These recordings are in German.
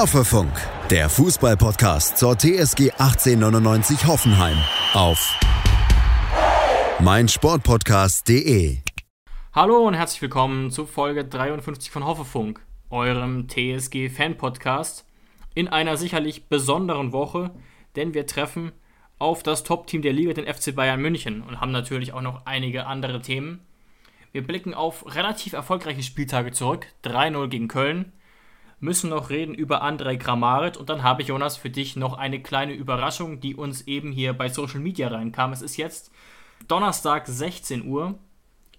Hoffefunk, der Fußballpodcast zur TSG 1899 Hoffenheim auf meinsportpodcast.de. Hallo und herzlich willkommen zu Folge 53 von Hoffefunk, eurem TSG-Fan-Podcast, in einer sicherlich besonderen Woche, denn wir treffen auf das Top-Team der Liga, den FC Bayern München, und haben natürlich auch noch einige andere Themen. Wir blicken auf relativ erfolgreiche Spieltage zurück, 3-0 gegen Köln, müssen noch reden über Andrei Kramaric und dann habe ich, Jonas, für dich noch eine kleine Überraschung, die uns eben hier bei Social Media reinkam. Es ist jetzt Donnerstag 16 Uhr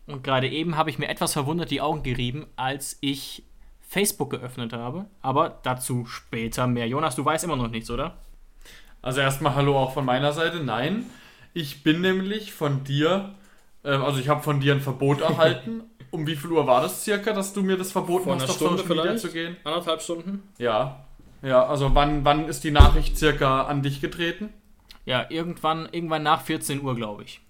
und gerade eben habe ich mir etwas verwundert die Augen gerieben, als ich Facebook geöffnet habe, aber dazu später mehr. Jonas, du weißt immer noch nichts, oder? Also erstmal Hallo auch von meiner Seite. Nein, ich bin nämlich von dir, äh, also ich habe von dir ein Verbot erhalten. Um wie viel Uhr war das circa, dass du mir das verboten Vor hast, auf Stunde Social Media zu gehen? Anderthalb Stunden? Ja. Ja, also wann, wann ist die Nachricht circa an dich getreten? Ja, irgendwann, irgendwann nach 14 Uhr, glaube ich.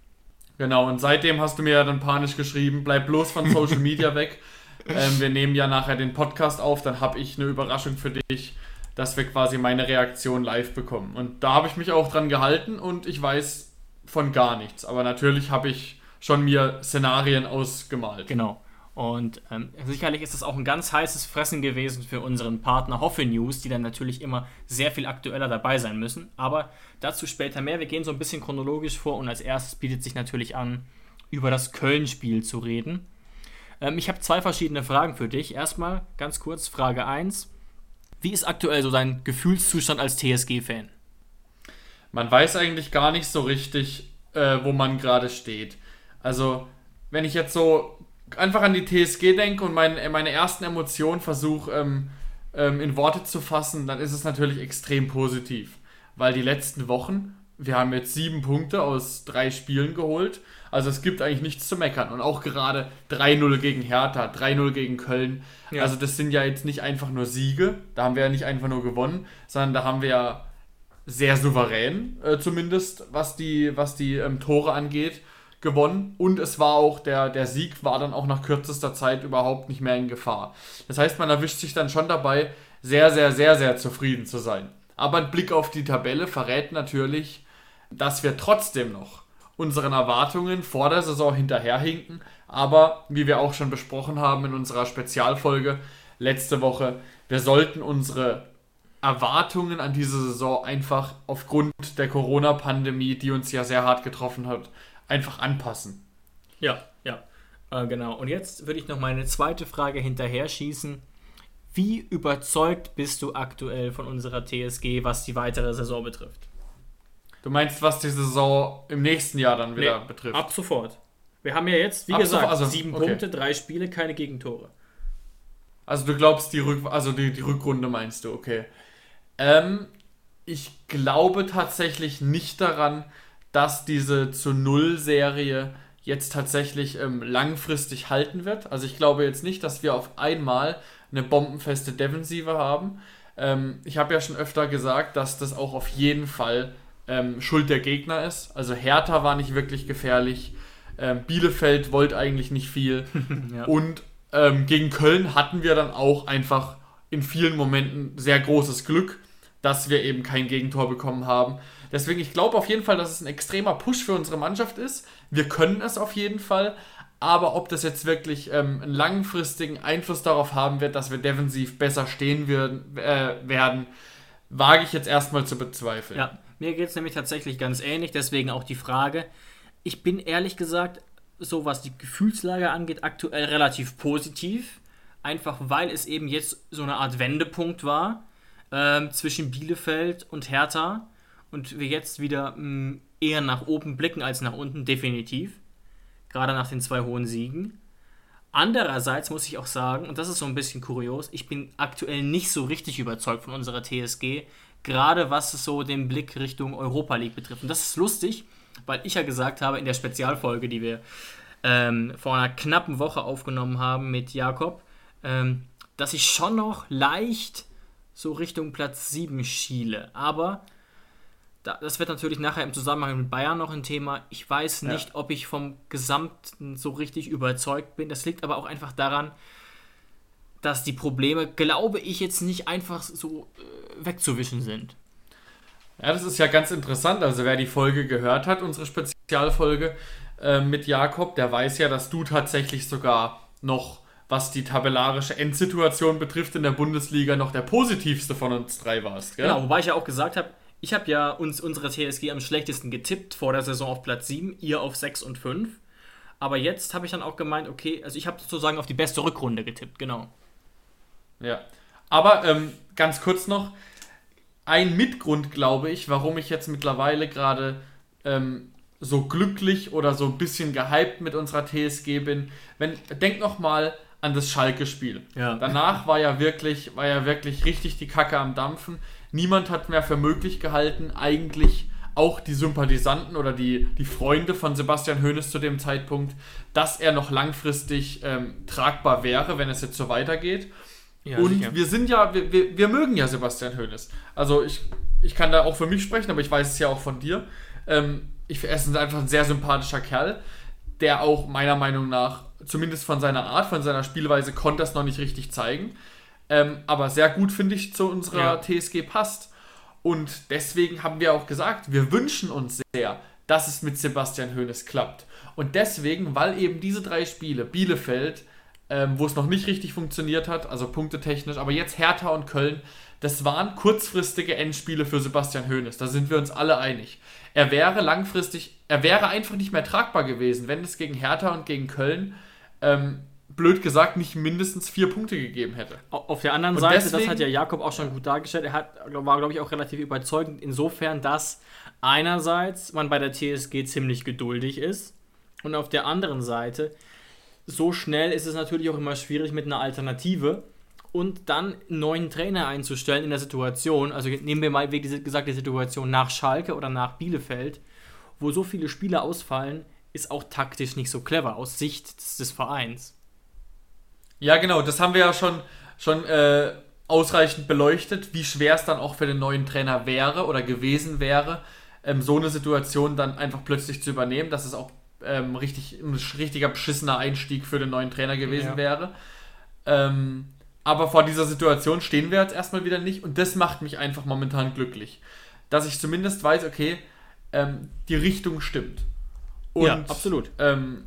Genau, und seitdem hast du mir ja dann panisch geschrieben, bleib bloß von Social Media weg. Ähm, wir nehmen ja nachher den Podcast auf, dann habe ich eine Überraschung für dich, dass wir quasi meine Reaktion live bekommen. Und da habe ich mich auch dran gehalten und ich weiß von gar nichts. Aber natürlich habe ich schon mir Szenarien ausgemalt. Genau. Und ähm, sicherlich ist das auch ein ganz heißes Fressen gewesen für unseren Partner Hoffe News, die dann natürlich immer sehr viel aktueller dabei sein müssen. Aber dazu später mehr. Wir gehen so ein bisschen chronologisch vor und als erstes bietet sich natürlich an, über das Köln-Spiel zu reden. Ähm, ich habe zwei verschiedene Fragen für dich. Erstmal ganz kurz Frage 1. Wie ist aktuell so dein Gefühlszustand als TSG-Fan? Man weiß eigentlich gar nicht so richtig, äh, wo man gerade steht. Also, wenn ich jetzt so einfach an die TSG denke und mein, meine ersten Emotionen versuche ähm, ähm, in Worte zu fassen, dann ist es natürlich extrem positiv. Weil die letzten Wochen, wir haben jetzt sieben Punkte aus drei Spielen geholt. Also es gibt eigentlich nichts zu meckern. Und auch gerade 3-0 gegen Hertha, 3-0 gegen Köln. Ja. Also das sind ja jetzt nicht einfach nur Siege. Da haben wir ja nicht einfach nur gewonnen, sondern da haben wir ja sehr souverän, äh, zumindest was die, was die ähm, Tore angeht, gewonnen. Und es war auch, der, der Sieg war dann auch nach kürzester Zeit überhaupt nicht mehr in Gefahr. Das heißt, man erwischt sich dann schon dabei, sehr, sehr, sehr, sehr zufrieden zu sein. Aber ein Blick auf die Tabelle verrät natürlich, dass wir trotzdem noch unseren Erwartungen vor der Saison hinterherhinken. Aber wie wir auch schon besprochen haben in unserer Spezialfolge letzte Woche, wir sollten unsere Erwartungen an diese Saison einfach aufgrund der Corona-Pandemie, die uns ja sehr hart getroffen hat, einfach anpassen. Ja, ja, äh, genau. Und jetzt würde ich noch meine zweite Frage hinterher schießen. Wie überzeugt bist du aktuell von unserer TSG, was die weitere Saison betrifft? Du meinst, was die Saison im nächsten Jahr dann wieder Nee, betrifft? Ab sofort. Wir haben ja jetzt, wie Ab gesagt, sofort, also, sieben okay. Punkte, drei Spiele, keine Gegentore. Also du glaubst die Rück also die, die Rückrunde meinst du, okay. Ähm, ich glaube tatsächlich nicht daran, dass diese zu Null Serie jetzt tatsächlich ähm, langfristig halten wird. Also ich glaube jetzt nicht, dass wir auf einmal eine bombenfeste Defensive haben. Ähm, ich habe ja schon öfter gesagt, dass das auch auf jeden Fall ähm, Schuld der Gegner ist. Also Hertha war nicht wirklich gefährlich. Ähm, Bielefeld wollte eigentlich nicht viel. Ja. Und ähm, gegen Köln hatten wir dann auch einfach in vielen Momenten sehr großes Glück, dass wir eben kein Gegentor bekommen haben. Deswegen, ich glaube auf jeden Fall, dass es ein extremer Push für unsere Mannschaft ist. Wir können es auf jeden Fall. Aber ob das jetzt wirklich ähm, einen langfristigen Einfluss darauf haben wird, dass wir defensiv besser stehen würden, äh, werden, wage ich jetzt erstmal zu bezweifeln. Ja, mir geht es nämlich tatsächlich ganz ähnlich, deswegen auch die Frage. Ich bin ehrlich gesagt, so was die Gefühlslage angeht, aktuell relativ positiv. Einfach weil es eben jetzt so eine Art Wendepunkt war ähm, zwischen Bielefeld und Hertha und wir jetzt wieder mh, eher nach oben blicken als nach unten, definitiv. Gerade nach den zwei hohen Siegen. Andererseits muss ich auch sagen, und das ist so ein bisschen kurios, ich bin aktuell nicht so richtig überzeugt von unserer TSG, gerade was so den Blick Richtung Europa League betrifft. Und das ist lustig, weil ich ja gesagt habe in der Spezialfolge, die wir ähm, vor einer knappen Woche aufgenommen haben mit Jakob, ähm, dass ich schon noch leicht so Richtung Platz 7 schiele. Aber das wird natürlich nachher im Zusammenhang mit Bayern noch ein Thema. Ich weiß nicht, Ja. ob ich vom Gesamten so richtig überzeugt bin. Das liegt aber auch einfach daran, dass die Probleme, glaube ich, jetzt nicht einfach so äh, wegzuwischen sind. Ja, das ist ja ganz interessant. Also wer die Folge gehört hat, unsere Spezialfolge äh, mit Jakob, der weiß ja, dass du tatsächlich sogar noch, was die tabellarische Endsituation betrifft in der Bundesliga, noch der positivste von uns drei warst. Gell? Genau, wobei ich ja auch gesagt habe, ich habe ja uns unsere TSG am schlechtesten getippt vor der Saison auf Platz 7, ihr auf 6 und 5. Aber jetzt habe ich dann auch gemeint, okay, also ich habe sozusagen auf die beste Rückrunde getippt, genau. Ja. Aber ähm, ganz kurz noch, ein Mitgrund, glaube ich, warum ich jetzt mittlerweile gerade ähm, so glücklich oder so ein bisschen gehypt mit unserer TSG bin. Wenn, denk noch mal an das Schalke-Spiel. Ja. Danach war ja wirklich, war ja wirklich richtig die Kacke am Dampfen. Niemand hat mehr für möglich gehalten, eigentlich auch die Sympathisanten oder die, die Freunde von Sebastian Hoeneß zu dem Zeitpunkt, dass er noch langfristig ähm, tragbar wäre, wenn es jetzt so weitergeht. Ja, und sicher. wir sind ja, wir, wir, wir mögen ja Sebastian Hoeneß. Also ich, ich kann da auch für mich sprechen, aber ich weiß es ja auch von dir. Ähm, ich, er ist einfach ein sehr sympathischer Kerl, der auch meiner Meinung nach, zumindest von seiner Art, von seiner Spielweise, konnte das noch nicht richtig zeigen. Ähm, aber sehr gut, finde ich, zu unserer ja. TSG passt. Und deswegen haben wir auch gesagt, wir wünschen uns sehr, dass es mit Sebastian Hoeneß klappt. Und deswegen, weil eben diese drei Spiele, Bielefeld, ähm, wo es noch nicht richtig funktioniert hat, also punktetechnisch. Aber jetzt Hertha und Köln, das waren kurzfristige Endspiele für Sebastian Hoeneß. Da sind wir uns alle einig. Er wäre langfristig, er wäre einfach nicht mehr tragbar gewesen, wenn es gegen Hertha und gegen Köln, ähm, blöd gesagt, nicht mindestens vier Punkte gegeben hätte. Auf der anderen und Seite, deswegen, das hat ja Jakob auch schon gut dargestellt, er hat, war, glaube ich, auch relativ überzeugend, insofern, dass einerseits man bei der TSG ziemlich geduldig ist und auf der anderen Seite so schnell ist es natürlich auch immer schwierig mit einer Alternative und dann einen neuen Trainer einzustellen in der Situation. Also nehmen wir mal, wie gesagt, die Situation nach Schalke oder nach Bielefeld, wo so viele Spieler ausfallen, ist auch taktisch nicht so clever aus Sicht des, des Vereins. Ja, genau, das haben wir ja schon, schon äh, ausreichend beleuchtet, wie schwer es dann auch für den neuen Trainer wäre oder gewesen wäre, ähm, so eine Situation dann einfach plötzlich zu übernehmen, dass es auch ähm, richtig, ein richtiger beschissener Einstieg für den neuen Trainer gewesen ja. wäre. Ähm, aber vor dieser Situation stehen wir jetzt erstmal wieder nicht und das macht mich einfach momentan glücklich. Dass ich zumindest weiß, okay, ähm, die Richtung stimmt. Und, ja, absolut. Ähm,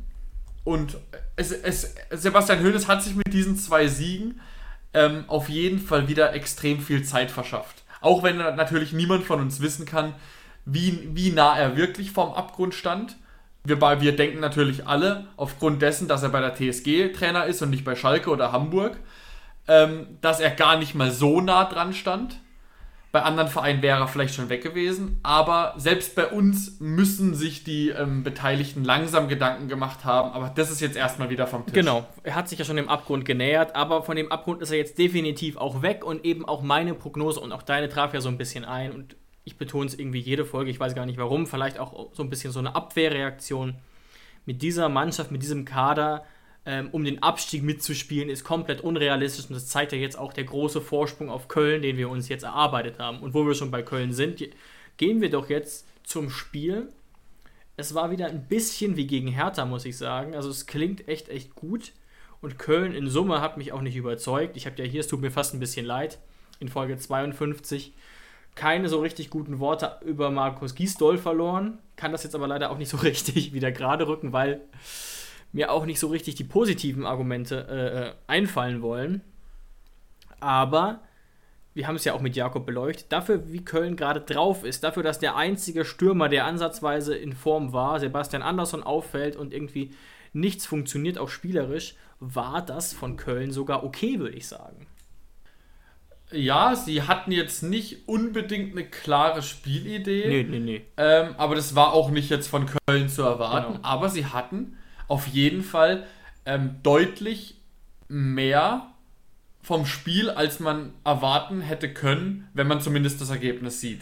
und es, es, Sebastian Hoeneß hat sich mit diesen zwei Siegen ähm, auf jeden Fall wieder extrem viel Zeit verschafft. Auch wenn natürlich niemand von uns wissen kann, wie, wie nah er wirklich vorm Abgrund stand wir, wir denken natürlich alle, aufgrund dessen, dass er bei der TSG Trainer ist und nicht bei Schalke oder Hamburg, ähm, dass er gar nicht mal so nah dran stand. Bei anderen Vereinen wäre er vielleicht schon weg gewesen, aber selbst bei uns müssen sich die ähm, Beteiligten langsam Gedanken gemacht haben, aber das ist jetzt erstmal wieder vom Tisch. Genau, er hat sich ja schon dem Abgrund genähert, aber von dem Abgrund ist er jetzt definitiv auch weg und eben auch meine Prognose und auch deine traf ja so ein bisschen ein und ich betone es irgendwie jede Folge, ich weiß gar nicht warum, vielleicht auch so ein bisschen so eine Abwehrreaktion. Mit dieser Mannschaft, mit diesem Kader, ähm, um den Abstieg mitzuspielen, ist komplett unrealistisch und das zeigt ja jetzt auch der große Vorsprung auf Köln, den wir uns jetzt erarbeitet haben. Und wo wir schon bei Köln sind, gehen wir doch jetzt zum Spiel. Es war wieder ein bisschen wie gegen Hertha, muss ich sagen. Also es klingt echt, echt gut. Und Köln in Summe hat mich auch nicht überzeugt. Ich habe ja hier, es tut mir fast ein bisschen leid, in Folge 52 keine so richtig guten Worte über Markus Gisdol verloren. Kann das jetzt aber leider auch nicht so richtig wieder gerade rücken, weil mir auch nicht so richtig die positiven Argumente äh, äh, einfallen wollen. Aber wir haben es ja auch mit Jakob beleuchtet, dafür, wie Köln gerade drauf ist, dafür, dass der einzige Stürmer, der ansatzweise in Form war, Sebastian Andersson auffällt und irgendwie nichts funktioniert, auch spielerisch, war das von Köln sogar okay, würde ich sagen ja, sie hatten jetzt nicht unbedingt eine klare Spielidee. Nee, nee, nee. Ähm, aber das war auch nicht jetzt von Köln zu erwarten. Genau. Aber sie hatten auf jeden Fall ähm, deutlich mehr vom Spiel, als man erwarten hätte können, wenn man zumindest das Ergebnis sieht.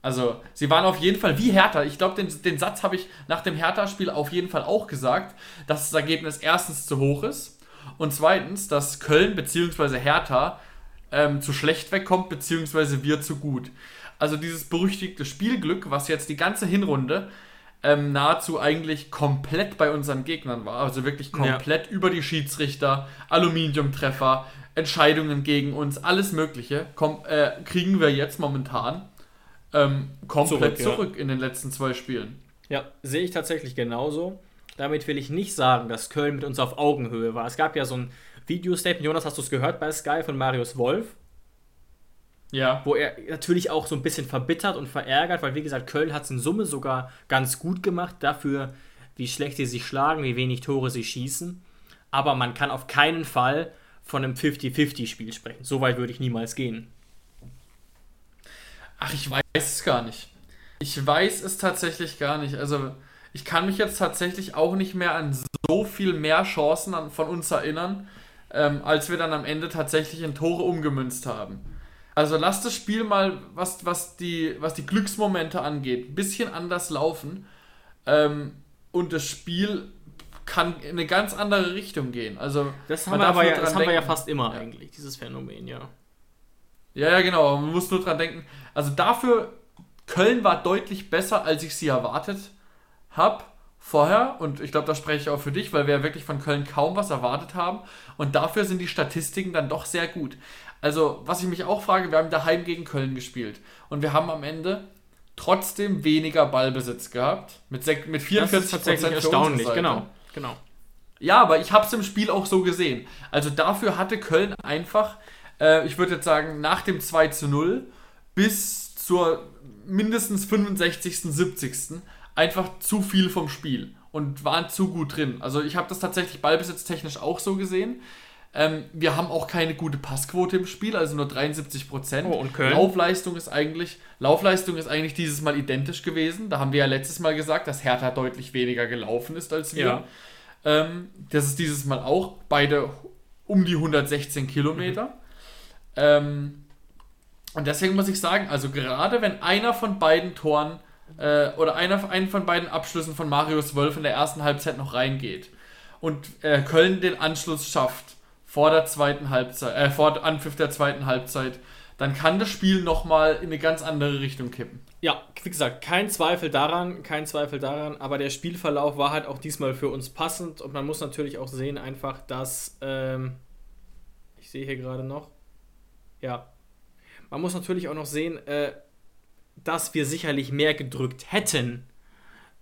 Also, sie waren auf jeden Fall wie Hertha. Ich glaube, den, den Satz habe ich nach dem Hertha-Spiel auf jeden Fall auch gesagt, dass das Ergebnis erstens zu hoch ist und zweitens, dass Köln bzw. Hertha ähm, zu schlecht wegkommt, beziehungsweise wir zu gut. Also dieses berüchtigte Spielglück, was jetzt die ganze Hinrunde ähm, nahezu eigentlich komplett bei unseren Gegnern war. Also wirklich komplett ja. über die Schiedsrichter, Aluminiumtreffer, Entscheidungen gegen uns, alles Mögliche, komm, äh, kriegen wir jetzt momentan ähm, komplett zurück, zurück ja. in den letzten zwei Spielen. Ja, sehe ich tatsächlich genauso. Damit will ich nicht sagen, dass Köln mit uns auf Augenhöhe war. Es gab ja so ein Videostatement, Jonas, hast du es gehört bei Sky von Marius Wolf? Ja. Wo er natürlich auch so ein bisschen verbittert und verärgert, weil wie gesagt, Köln hat es in Summe sogar ganz gut gemacht dafür, wie schlecht sie sich schlagen, wie wenig Tore sie schießen. Aber man kann auf keinen Fall von einem 50-50-Spiel sprechen. So weit würde ich niemals gehen. Ach, ich weiß es gar nicht. Ich weiß es tatsächlich gar nicht. Also, ich kann mich jetzt tatsächlich auch nicht mehr an so viel mehr Chancen an, von uns erinnern, ähm, als wir dann am Ende tatsächlich in Tore umgemünzt haben. Also lass das Spiel mal, was, was, die, was die Glücksmomente angeht, ein bisschen anders laufen. Ähm, und das Spiel kann in eine ganz andere Richtung gehen. Also das haben, wir, aber ja, das haben wir ja fast immer ja. eigentlich, dieses Phänomen, ja. Ja, ja, genau. Man muss nur dran denken. Also dafür, Köln war deutlich besser, als ich sie erwartet habe vorher. Und ich glaube, da spreche ich auch für dich, weil wir ja wirklich von Köln kaum was erwartet haben. Und dafür sind die Statistiken dann doch sehr gut. Also, was ich mich auch frage, wir haben daheim gegen Köln gespielt und wir haben am Ende trotzdem weniger Ballbesitz gehabt. Mit, mit 44 das ist tatsächlich erstaunlich, genau, genau. Ja, aber ich habe es im Spiel auch so gesehen. Also dafür hatte Köln einfach, äh, ich würde jetzt sagen, nach dem 2 zu 0 bis zur mindestens 65., 70. einfach zu viel vom Spiel und waren zu gut drin. Also ich habe das tatsächlich ballbesitztechnisch auch so gesehen. Ähm, wir haben auch keine gute Passquote im Spiel, also nur 73 Prozent. Oh, und Köln? Laufleistung ist eigentlich Laufleistung ist eigentlich dieses Mal identisch gewesen. Da haben wir ja letztes Mal gesagt, dass Hertha deutlich weniger gelaufen ist als wir. Ja. Ähm, das ist dieses Mal auch beide um die 116 Kilometer. Mhm. Ähm, und deswegen muss ich sagen, also gerade wenn einer von beiden Toren äh, oder einer, einen von beiden Abschlüssen von Marius Wolf in der ersten Halbzeit noch reingeht und äh, Köln den Anschluss schafft, vor der zweiten Halbzeit, äh, vor Anpfiff der zweiten Halbzeit, dann kann das Spiel nochmal in eine ganz andere Richtung kippen. Ja, wie gesagt, kein Zweifel daran, kein Zweifel daran, aber der Spielverlauf war halt auch diesmal für uns passend und man muss natürlich auch sehen, einfach, dass, ähm, ich sehe hier gerade noch, ja, man muss natürlich auch noch sehen, äh, dass wir sicherlich mehr gedrückt hätten,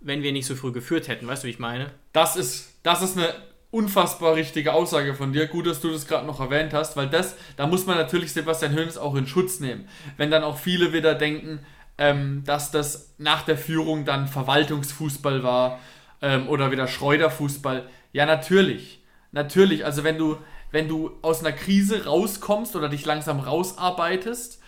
wenn wir nicht so früh geführt hätten. Weißt du, wie ich meine? Das ist, das ist eine unfassbar richtige Aussage von dir. Gut, dass du das gerade noch erwähnt hast, weil das, da muss man natürlich Sebastian Hönes auch in Schutz nehmen. Wenn dann auch viele wieder denken, ähm, dass das nach der Führung dann Verwaltungsfußball war ähm, oder wieder Schreuderfußball. Ja, natürlich. Natürlich. Also wenn du, wenn du aus einer Krise rauskommst oder dich langsam rausarbeitest,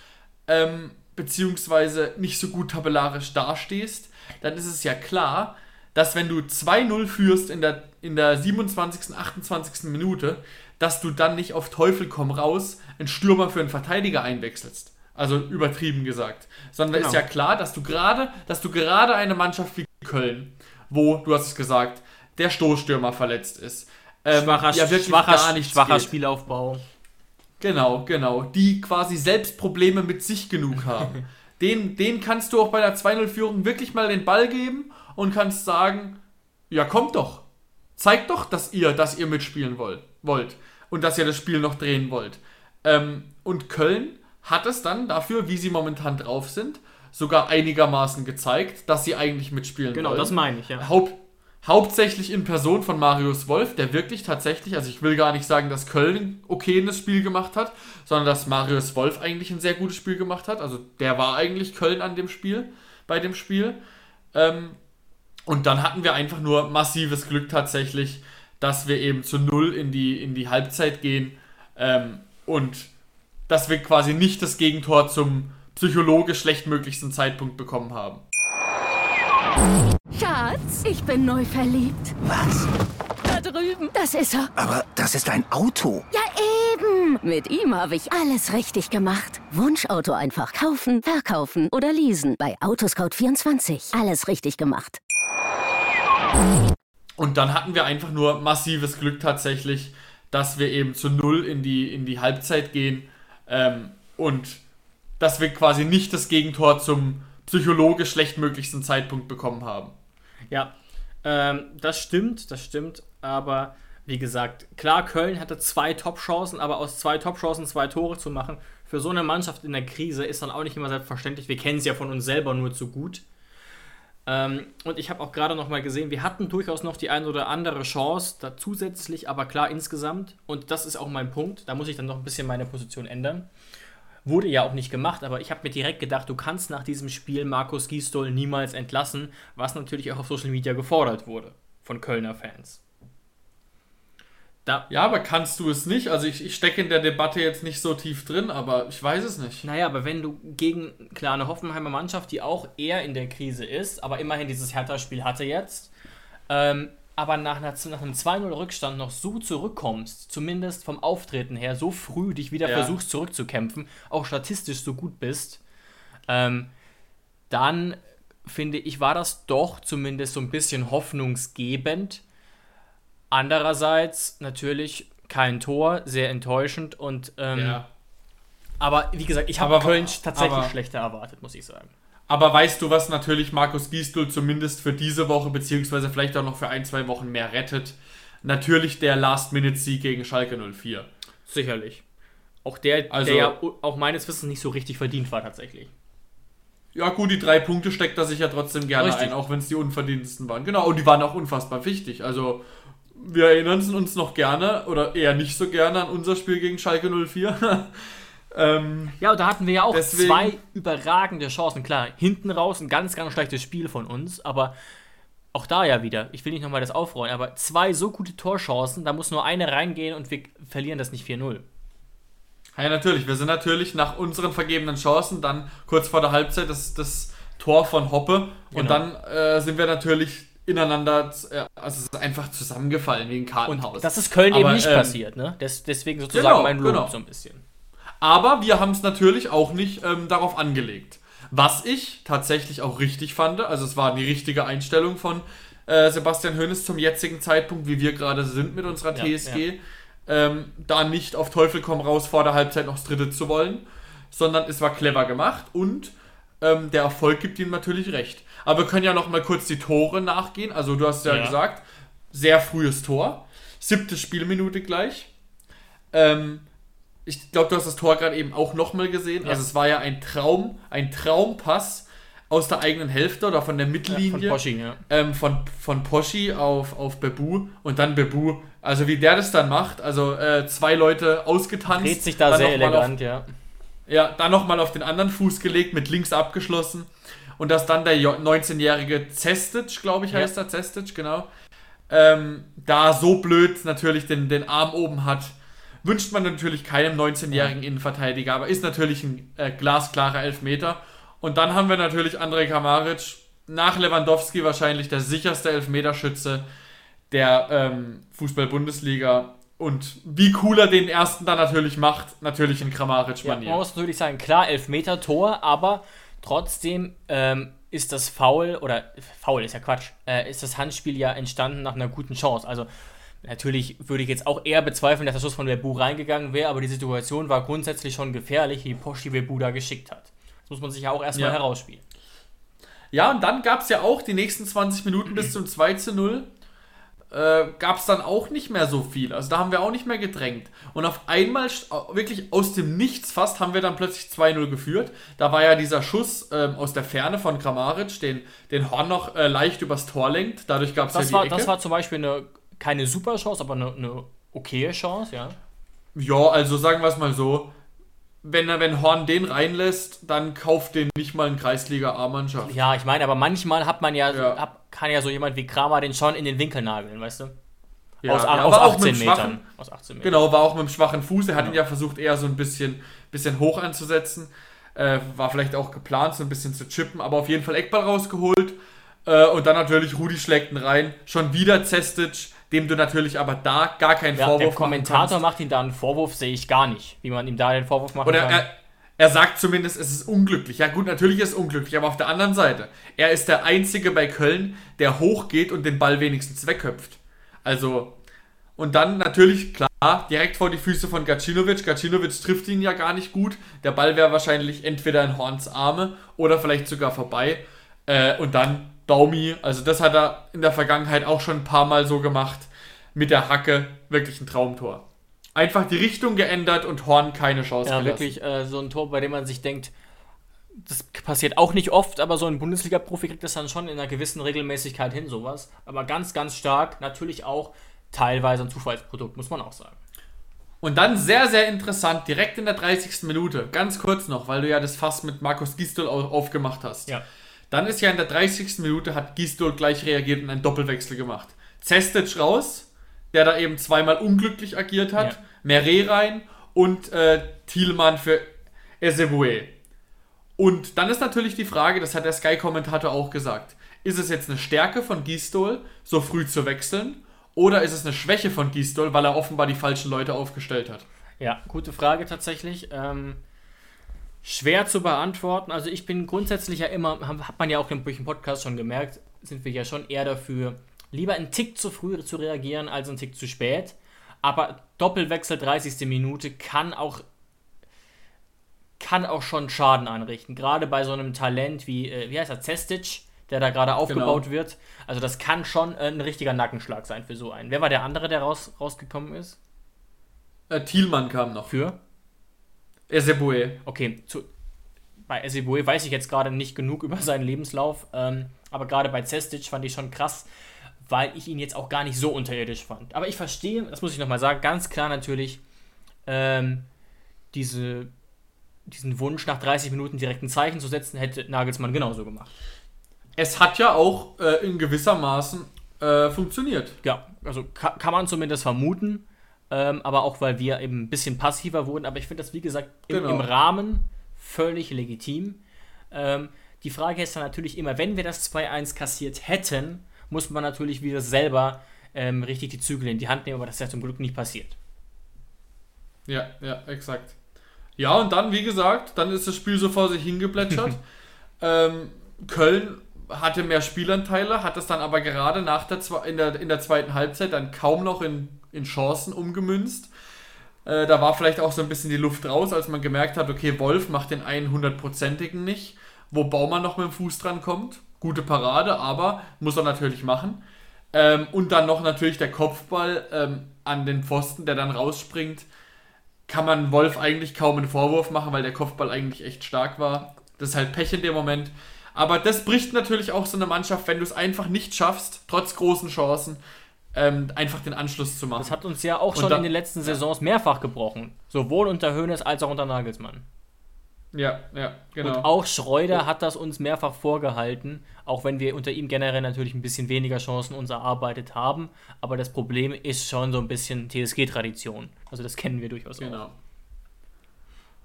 ähm, beziehungsweise nicht so gut tabellarisch dastehst, dann ist es ja klar, dass wenn du 2-0 führst in der, in der 27., 28. Minute, dass du dann nicht auf Teufel komm raus einen Stürmer für einen Verteidiger einwechselst. Also übertrieben gesagt. Sondern genau. ist ja klar, dass du gerade, dass du gerade eine Mannschaft wie Köln, wo, du hast es gesagt, der Stoßstürmer verletzt ist. Ähm, schwacher, ja, wirklich schwacher, gar nicht schwacher geht. Spielaufbau. Genau, genau. Die quasi selbst Probleme mit sich genug haben. den, den kannst du auch bei der 2-0-Führung wirklich mal den Ball geben und kannst sagen, ja, kommt doch. Zeigt doch, dass ihr, dass ihr mitspielen wollt, wollt und dass ihr das Spiel noch drehen wollt. Ähm, und Köln hat es dann dafür, wie sie momentan drauf sind, sogar einigermaßen gezeigt, dass sie eigentlich mitspielen genau, wollen. Genau, das meine ich, ja. Haupt, hauptsächlich in Person von Marius Wolf, der wirklich tatsächlich, also ich will gar nicht sagen, dass Köln okay das Spiel gemacht hat, sondern dass Marius Wolf eigentlich ein sehr gutes Spiel gemacht hat. Also der war eigentlich Köln an dem Spiel, bei dem Spiel. Ähm, und dann hatten wir einfach nur massives Glück tatsächlich, dass wir eben zu null in die, in die Halbzeit gehen ähm, und dass wir quasi nicht das Gegentor zum psychologisch schlechtmöglichsten Zeitpunkt bekommen haben. Schatz, ich bin neu verliebt. Was? Da drüben. Das ist er. Aber das ist ein Auto. Ja, eben. Mit ihm habe ich alles richtig gemacht. Wunschauto einfach kaufen, verkaufen oder leasen. Bei Autoscout24. Alles richtig gemacht. Und dann hatten wir einfach nur massives Glück tatsächlich, dass wir eben zu null in die, in die Halbzeit gehen ähm, und dass wir quasi nicht das Gegentor zum psychologisch schlechtmöglichsten Zeitpunkt bekommen haben. Ja, ähm, das stimmt, das stimmt, aber wie gesagt, klar, Köln hatte zwei Top-Chancen, aber aus zwei Top-Chancen zwei Tore zu machen, für so eine Mannschaft in der Krise ist dann auch nicht immer selbstverständlich. Wir kennen es ja von uns selber nur zu gut. Ähm, und ich habe auch gerade noch mal gesehen, wir hatten durchaus noch die eine oder andere Chance da zusätzlich, aber klar insgesamt, und das ist auch mein Punkt, da muss ich dann noch ein bisschen meine Position ändern. Wurde ja auch nicht gemacht, aber ich habe mir direkt gedacht, du kannst nach diesem Spiel Markus Gisdol niemals entlassen, was natürlich auch auf Social Media gefordert wurde von Kölner Fans. Da ja, aber kannst du es nicht? Also ich, ich stecke in der Debatte jetzt nicht so tief drin, aber ich weiß es nicht. Naja, aber wenn du gegen, klar, eine Hoffenheimer Mannschaft, die auch eher in der Krise ist, aber immerhin dieses Hertha-Spiel hatte jetzt, ähm, aber nach, einer, nach einem 2-0-Rückstand noch so zurückkommst, zumindest vom Auftreten her, so früh dich wieder ja. versuchst zurückzukämpfen, auch statistisch so gut bist, ähm, dann finde ich, war das doch zumindest so ein bisschen hoffnungsgebend Andererseits natürlich kein Tor, sehr enttäuschend und ähm, ja. aber wie gesagt, ich habe Köln tatsächlich aber, schlechter erwartet, muss ich sagen. Aber weißt du, was natürlich Markus Gisdol zumindest für diese Woche, beziehungsweise vielleicht auch noch für ein, zwei Wochen mehr rettet? Natürlich der Last-Minute-Sieg gegen Schalke 04. Sicherlich. Auch der, also, der ja auch meines Wissens nicht so richtig verdient war tatsächlich. Ja, gut, die drei Punkte steckt er sich ja trotzdem gerne richtig. ein, auch wenn es die unverdientesten waren. Genau, und die waren auch unfassbar wichtig. Also wir erinnern uns noch gerne oder eher nicht so gerne an unser Spiel gegen Schalke 04. ähm, ja, und da hatten wir ja auch deswegen, zwei überragende Chancen. Klar, hinten raus ein ganz, ganz schlechtes Spiel von uns, aber auch da ja wieder, ich will nicht nochmal das aufrollen, aber zwei so gute Torchancen, da muss nur eine reingehen und wir verlieren das nicht 4-0. Ja, natürlich. Wir sind natürlich nach unseren vergebenen Chancen dann kurz vor der Halbzeit das, das Tor von Hoppe und genau. dann äh, sind wir natürlich ineinander, äh, also es ist einfach zusammengefallen wie ein Kartenhaus. Und das ist Köln Aber, eben nicht ähm, passiert, ne? Des, deswegen sozusagen genau, mein Lob genau. so ein bisschen. Aber wir haben es natürlich auch nicht ähm, darauf angelegt. Was ich tatsächlich auch richtig fand, also es war die richtige Einstellung von äh, Sebastian Hoeneß zum jetzigen Zeitpunkt, wie wir gerade sind mit unserer ja, TSG, ja. Ähm, da nicht auf Teufel komm raus vor der Halbzeit noch das Dritte zu wollen, sondern es war clever gemacht und ähm, der Erfolg gibt ihm natürlich recht. Aber wir können ja noch mal kurz die Tore nachgehen. Also du hast ja, ja. gesagt, sehr frühes Tor. Siebte Spielminute gleich. Ähm, ich glaube, du hast das Tor gerade eben auch noch mal gesehen. Ja. Also es war ja ein Traum, ein Traumpass aus der eigenen Hälfte oder von der Mittellinie. Ja, von Poschi, ja. Ähm, von, von Poschi auf, auf Bebu und dann Bebu. Also wie der das dann macht, also äh, zwei Leute ausgetanzt. Dreht sich da sehr elegant, auf, ja. Ja, dann nochmal auf den anderen Fuß gelegt, mit links abgeschlossen. Und dass dann der 19-jährige Zestic, glaube ich, heißt ja. er, Zestic, genau, ähm, da so blöd natürlich den, den Arm oben hat. Wünscht man natürlich keinem 19-jährigen Innenverteidiger, aber ist natürlich ein äh, glasklarer Elfmeter. Und dann haben wir natürlich Andrej Kamaric, nach Lewandowski wahrscheinlich der sicherste Elfmeterschütze der ähm, Fußball-Bundesliga. Und wie cool er den ersten dann natürlich macht, natürlich in Kramaric-Manier. Ja, man muss natürlich sagen, klar, Elfmeter-Tor, aber trotzdem ähm, ist das Foul, oder Foul ist ja Quatsch, äh, ist das Handspiel ja entstanden nach einer guten Chance. Also natürlich würde ich jetzt auch eher bezweifeln, dass der Schuss von Webu reingegangen wäre, aber die Situation war grundsätzlich schon gefährlich, wie Poschi Webu da geschickt hat. Das muss man sich ja auch erstmal ja. herausspielen. Ja, und dann gab es ja auch die nächsten 20 Minuten bis zum 2 zu 0 äh, gab es dann auch nicht mehr so viel. Also da haben wir auch nicht mehr gedrängt. Und auf einmal, wirklich aus dem Nichts fast, haben wir dann plötzlich 2-0 geführt. Da war ja dieser Schuss ähm, aus der Ferne von Kramaric, den, den Horn noch äh, leicht übers Tor lenkt. Dadurch gab es ja die war, Ecke. Das war zum Beispiel eine, keine super Chance, aber eine, eine okaye Chance, ja. Ja, also sagen wir es mal so wenn er, wenn Horn den reinlässt, dann kauft den nicht mal ein Kreisliga-A-Mannschaft. Ja, ich meine, aber manchmal hat man ja, ja. Hab, kann ja so jemand wie Kramer den schon in den Winkel nageln, weißt du? Ja, aus, ja, aus, 18 Metern. aus 18 Metern. Genau, war auch mit dem schwachen Fuß. Er hat ihn ja versucht, eher so ein bisschen, bisschen hoch anzusetzen. Äh, war vielleicht auch geplant, so ein bisschen zu chippen, aber auf jeden Fall Eckball rausgeholt. Äh, und dann natürlich Rudi schlägt ihn rein. Schon wieder Zestic dem du natürlich aber da gar keinen ja, Vorwurf Der Kommentator macht ihm da einen Vorwurf, sehe ich gar nicht, wie man ihm da den Vorwurf machen Oder kann. Er, er sagt zumindest, es ist unglücklich. Ja gut, natürlich ist es unglücklich, aber auf der anderen Seite, er ist der Einzige bei Köln, der hochgeht und den Ball wenigstens wegköpft. Also, und dann natürlich, klar, direkt vor die Füße von Gacinovic. Gacinovic trifft ihn ja gar nicht gut. Der Ball wäre wahrscheinlich entweder in Horns Arme oder vielleicht sogar vorbei. Äh, und dann Baumi, also das hat er in der Vergangenheit auch schon ein paar Mal so gemacht, mit der Hacke wirklich ein Traumtor. Einfach die Richtung geändert und Horn keine Chance Ja, wirklich äh, so ein Tor, bei dem man sich denkt, das passiert auch nicht oft, aber so ein Bundesliga-Profi kriegt das dann schon in einer gewissen Regelmäßigkeit hin, sowas. Aber ganz, ganz stark, natürlich auch teilweise ein Zufallsprodukt, muss man auch sagen. Und dann sehr, sehr interessant, direkt in der 30. Minute, ganz kurz noch, weil du ja das Fass mit Markus Gistol au- aufgemacht hast. Ja. Dann ist ja in der 30. Minute hat Gistol gleich reagiert und einen Doppelwechsel gemacht. Zestic raus, der da eben zweimal unglücklich agiert hat, Ja. Meret rein und äh, Thielmann für Ezebue. Und dann ist natürlich die Frage, das hat der Sky-Kommentator auch gesagt, ist es jetzt eine Stärke von Gistol, so früh zu wechseln, oder ist es eine Schwäche von Gistol, weil er offenbar die falschen Leute aufgestellt hat? Ja, gute Frage tatsächlich. Ähm, schwer zu beantworten. Also ich bin grundsätzlich ja immer, hat man ja auch im, durch den Podcast schon gemerkt, sind wir ja schon eher dafür, lieber einen Tick zu früh zu reagieren als einen Tick zu spät. Aber Doppelwechsel 30. Minute kann auch kann auch schon Schaden anrichten. Gerade bei so einem Talent wie, äh, wie heißt er, Cestic, der da gerade aufgebaut wird. Also das kann schon äh, ein richtiger Nackenschlag sein für so einen. Wer war der andere, der raus, rausgekommen ist? Äh, Thielmann kam noch. Für? Ezebue. Okay, zu, bei Ezebue weiß ich jetzt gerade nicht genug über seinen Lebenslauf, ähm, aber gerade bei Cestic fand ich schon krass, weil ich ihn jetzt auch gar nicht so unterirdisch fand. Aber ich verstehe, das muss ich nochmal sagen, ganz klar natürlich ähm, diese, diesen Wunsch, nach 30 Minuten direkt ein Zeichen zu setzen, hätte Nagelsmann genauso gemacht. Es hat ja auch äh, in gewisser Maßen äh, funktioniert. Ja, also ka kann man zumindest vermuten, ähm, aber auch weil wir eben ein bisschen passiver wurden. Aber ich finde das, wie gesagt, im, Genau. im Rahmen völlig legitim. Ähm, die Frage ist dann natürlich immer, wenn wir das 2-1 kassiert hätten, muss man natürlich wieder selber ähm, richtig die Zügel in die Hand nehmen, aber das ist ja zum Glück nicht passiert. Ja, ja, exakt. Ja, und dann, wie gesagt, dann ist das Spiel so vor sich hingeplätschert. ähm, Köln hatte mehr Spielanteile, hat es dann aber gerade nach der, in, der, in der zweiten Halbzeit dann kaum noch in, in Chancen umgemünzt. Äh, da war vielleicht auch so ein bisschen die Luft raus, als man gemerkt hat, okay, Wolf macht den 100%igen nicht, wo Baumann noch mit dem Fuß dran kommt. Gute Parade, aber muss er natürlich machen. Ähm, und dann noch natürlich der Kopfball ähm, an den Pfosten, der dann rausspringt. Kann man Wolf eigentlich kaum einen Vorwurf machen, weil der Kopfball eigentlich echt stark war. Das ist halt Pech in dem Moment. Aber das bricht natürlich auch so eine Mannschaft, wenn du es einfach nicht schaffst, trotz großen Chancen, ähm, einfach den Anschluss zu machen. Das hat uns ja auch schon da- in den letzten Saisons mehrfach gebrochen. Sowohl unter Hoeneß als auch unter Nagelsmann. ja, ja, genau. Und auch Schreuder hat das uns mehrfach vorgehalten, auch wenn wir unter ihm generell natürlich ein bisschen weniger Chancen uns erarbeitet haben. Aber das Problem ist schon so ein bisschen TSG-Tradition. Also das kennen wir durchaus auch. Genau.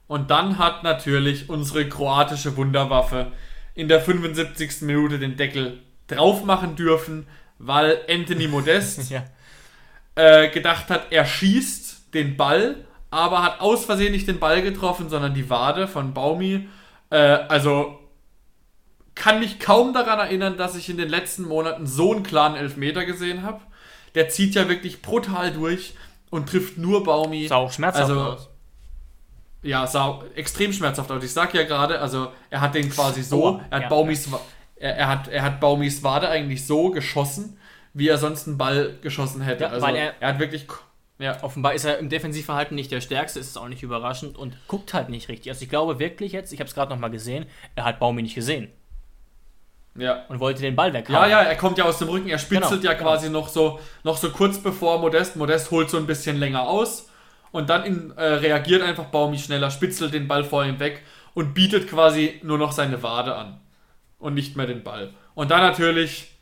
Und dann hat natürlich unsere kroatische Wunderwaffe in der 75. Minute den Deckel drauf machen dürfen, weil Anthony Modest Ja. äh, gedacht hat, er schießt den Ball, aber hat aus Versehen nicht den Ball getroffen, sondern die Wade von Baumi. Äh, also kann mich kaum daran erinnern, dass ich in den letzten Monaten so einen klaren Elfmeter gesehen habe. Der zieht ja wirklich brutal durch und trifft nur Baumi. Sah auch schmerzhaft Also, aus. Ja, sah extrem schmerzhaft aus. Ich sag ja gerade, also er hat den quasi so, Oh, er hat ja. Baumis, Wa- er, er hat, er hat Baumis Wade eigentlich so geschossen, wie er sonst einen Ball geschossen hätte. Ja, also weil er- er hat wirklich, ja, Offenbar ist er im Defensivverhalten nicht der Stärkste, ist auch nicht überraschend und guckt halt nicht richtig. Also ich glaube wirklich jetzt, ich habe es gerade nochmal gesehen, er hat Baumi nicht gesehen ja. und wollte den Ball Ja, weghaben. ja, er kommt ja aus dem Rücken, er spitzelt Genau, ja quasi noch so, noch so kurz bevor Modest, Modest holt so ein bisschen länger aus und dann in, äh, reagiert einfach Baumi schneller, spitzelt den Ball vor ihm weg und bietet quasi nur noch seine Wade an und nicht mehr den Ball. Und dann natürlich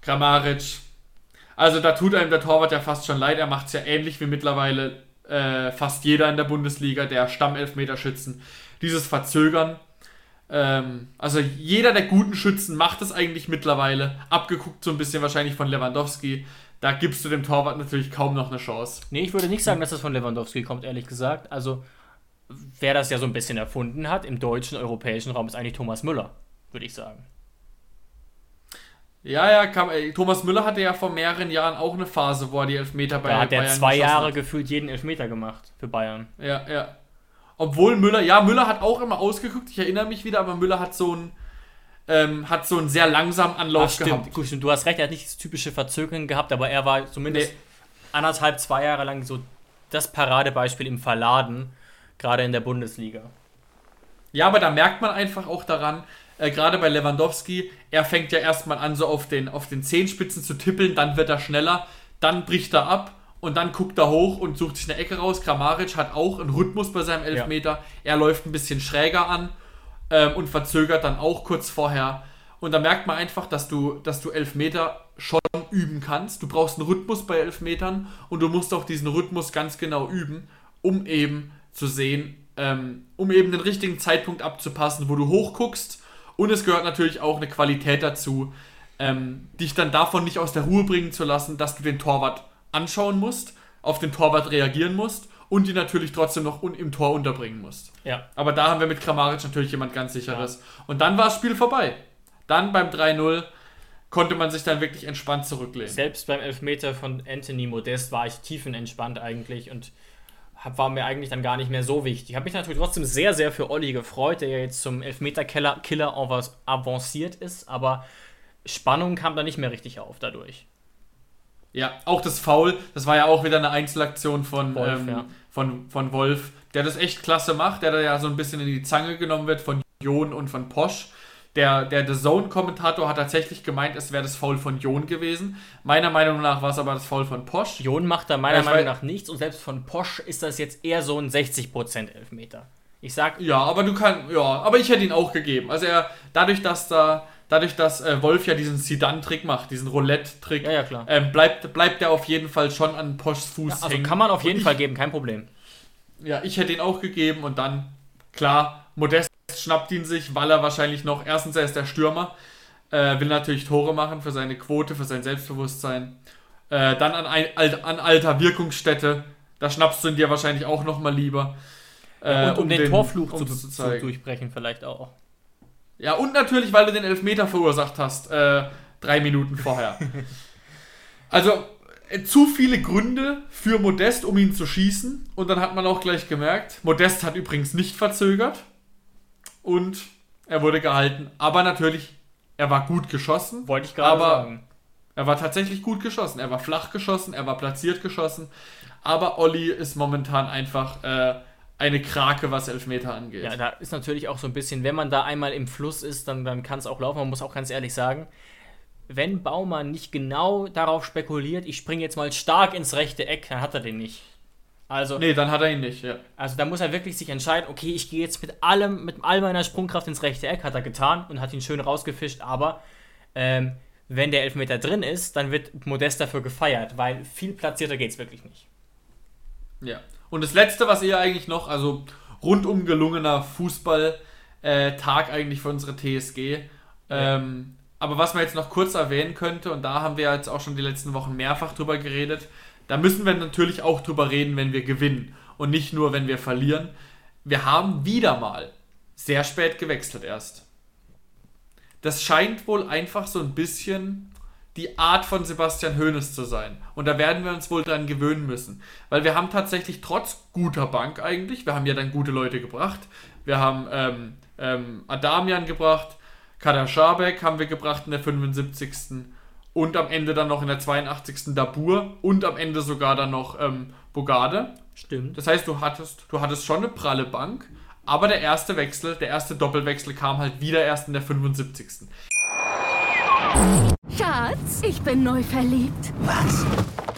Kramaric. Also da tut einem der Torwart ja fast schon leid, er macht es ja ähnlich wie mittlerweile äh, fast jeder in der Bundesliga, der Stammelfmeterschützen. Dieses Verzögern, ähm, also jeder der guten Schützen macht es eigentlich mittlerweile. Abgeguckt so ein bisschen wahrscheinlich von Lewandowski. Da gibst du dem Torwart natürlich kaum noch eine Chance. Nee, ich würde nicht sagen, dass das von Lewandowski kommt, ehrlich gesagt. Also, wer das ja so ein bisschen erfunden hat im deutschen, europäischen Raum, ist eigentlich Thomas Müller, würde ich sagen. Ja, ja, kam, ey, Thomas Müller hatte ja vor mehreren Jahren auch eine Phase, wo er die Elfmeter bei Da hat er Bayern zwei geschossen Jahre hat. gefühlt jeden Elfmeter gemacht für Bayern. Ja, ja. Obwohl Müller, ja, Müller hat auch immer ausgeguckt, ich erinnere mich wieder, aber Müller hat so ein, ähm, hat so einen sehr langsamen Anlauf Ach, stimmt. gehabt. Gut, stimmt. Du hast recht, er hat nicht das typische Verzögern gehabt, aber er war zumindest Nee. anderthalb, zwei Jahre lang so das Paradebeispiel im Verladen, gerade in der Bundesliga. Ja, aber da merkt man einfach auch daran, äh, gerade bei Lewandowski, er fängt ja erstmal an, so auf den, auf den Zehenspitzen zu tippeln, dann wird er schneller, dann bricht er ab und dann guckt er hoch und sucht sich eine Ecke raus. Kramaric hat auch einen Rhythmus bei seinem Elfmeter. Er läuft ein bisschen schräger an ähm, und verzögert dann auch kurz vorher. Und da merkt man einfach, dass du, dass du Elfmeter schon üben kannst. Du brauchst einen Rhythmus bei Elfmetern und du musst auch diesen Rhythmus ganz genau üben, um eben zu sehen, ähm, um eben den richtigen Zeitpunkt abzupassen, wo du hochguckst. Und es gehört natürlich auch eine Qualität dazu, ähm, dich dann davon nicht aus der Ruhe bringen zu lassen, dass du den Torwart anschauen musst, auf den Torwart reagieren musst und ihn natürlich trotzdem noch un im Tor unterbringen musst. Ja. Aber da haben wir mit Kramaric natürlich jemand ganz sicheres. Und dann war das Spiel vorbei. Dann beim 3-0 konnte man sich dann wirklich entspannt zurücklehnen. Selbst beim Elfmeter von Anthony Modest war ich tiefenentspannt eigentlich und hab, war mir eigentlich dann gar nicht mehr so wichtig. Ich habe mich natürlich trotzdem sehr, sehr für Olli gefreut, der ja jetzt zum Elfmeter-Killer avanciert ist, aber Spannung kam da nicht mehr richtig auf dadurch. Ja, auch das Foul, das war ja auch wieder eine Einzelaktion von Wolf, ähm, ja. von, von Wolf, der das echt klasse macht, der da ja so ein bisschen in die Zange genommen wird von Jon und von Posch. Der, der The Zone-Kommentator hat tatsächlich gemeint, es wäre das Foul von Jon gewesen. Meiner Meinung nach war es aber das Foul von Posch. Jon macht da meiner Ja, Meinung nach nichts und selbst von Posch ist das jetzt eher so ein 60% Elfmeter. Ich sag, Ja, aber du kannst, ja, aber ich hätte ihn auch gegeben. Also er, dadurch, dass da, dadurch, dass äh, Wolf ja diesen Sidan-Trick macht, diesen Roulette-Trick, Ja, ja, klar. Ähm, bleibt, bleibt er auf jeden Fall schon an Poschs Fuß also hängen. kann man auf jeden ich, Fall geben, kein Problem. Ja, ich hätte ihn auch gegeben und dann, klar, Modest schnappt ihn sich, weil er wahrscheinlich noch, erstens, er ist der Stürmer, äh, will natürlich Tore machen für seine Quote, für sein Selbstbewusstsein. Äh, dann an, ein, an alter Wirkungsstätte, da schnappst du ihn dir wahrscheinlich auch nochmal lieber. Äh, und um, den, Torfluch um zu, zu, zeigen. durchbrechen vielleicht auch. Ja, und natürlich, weil du den Elfmeter verursacht hast, äh, drei Minuten vorher. also, äh, zu viele Gründe für Modest, um ihn zu schießen. Und dann hat man auch gleich gemerkt, Modest hat übrigens nicht verzögert. Und er wurde gehalten. Aber natürlich, er war gut geschossen. Wollte ich gerade Aber sagen. er war tatsächlich gut geschossen. Er war flach geschossen, er war platziert geschossen. Aber Olli ist momentan einfach äh, eine Krake, was Elfmeter angeht. Ja, da ist natürlich auch so ein bisschen, wenn man da einmal im Fluss ist, dann, dann kann es auch laufen. Man muss auch ganz ehrlich sagen, wenn Baumann nicht genau darauf spekuliert, ich springe jetzt mal stark ins rechte Eck, dann hat er den nicht. Also, Nee, dann hat er ihn nicht, ja. also da muss er wirklich sich entscheiden, okay, ich gehe jetzt mit allem, mit all meiner Sprungkraft ins rechte Eck, hat er getan und hat ihn schön rausgefischt, aber ähm, wenn der Elfmeter drin ist, dann wird Modest dafür gefeiert, weil viel platzierter geht es wirklich nicht. Ja. Und das letzte, was ihr eigentlich noch, also rundum gelungener Fußball-Tag eigentlich für unsere TSG. Ähm, aber was man jetzt noch kurz erwähnen könnte, und da haben wir jetzt auch schon die letzten Wochen mehrfach drüber geredet, da müssen wir natürlich auch drüber reden, wenn wir gewinnen und nicht nur, wenn wir verlieren. Wir haben wieder mal sehr spät gewechselt erst. Das scheint wohl einfach so ein bisschen die Art von Sebastian Hoeneß zu sein. Und da werden wir uns wohl dran gewöhnen müssen. Weil wir haben tatsächlich trotz guter Bank eigentlich, wir haben ja dann gute Leute gebracht. Wir haben ähm, ähm, Adamian gebracht, Kader Schabek haben wir gebracht in der 75. Und am Ende dann noch in der 82. Dabur und am Ende sogar dann noch ähm, Bogarde. Stimmt. Das heißt, du hattest, du hattest schon eine pralle Bank, aber der erste Wechsel, der erste Doppelwechsel kam halt wieder erst in der 75. Schatz, ich bin neu verliebt. Was?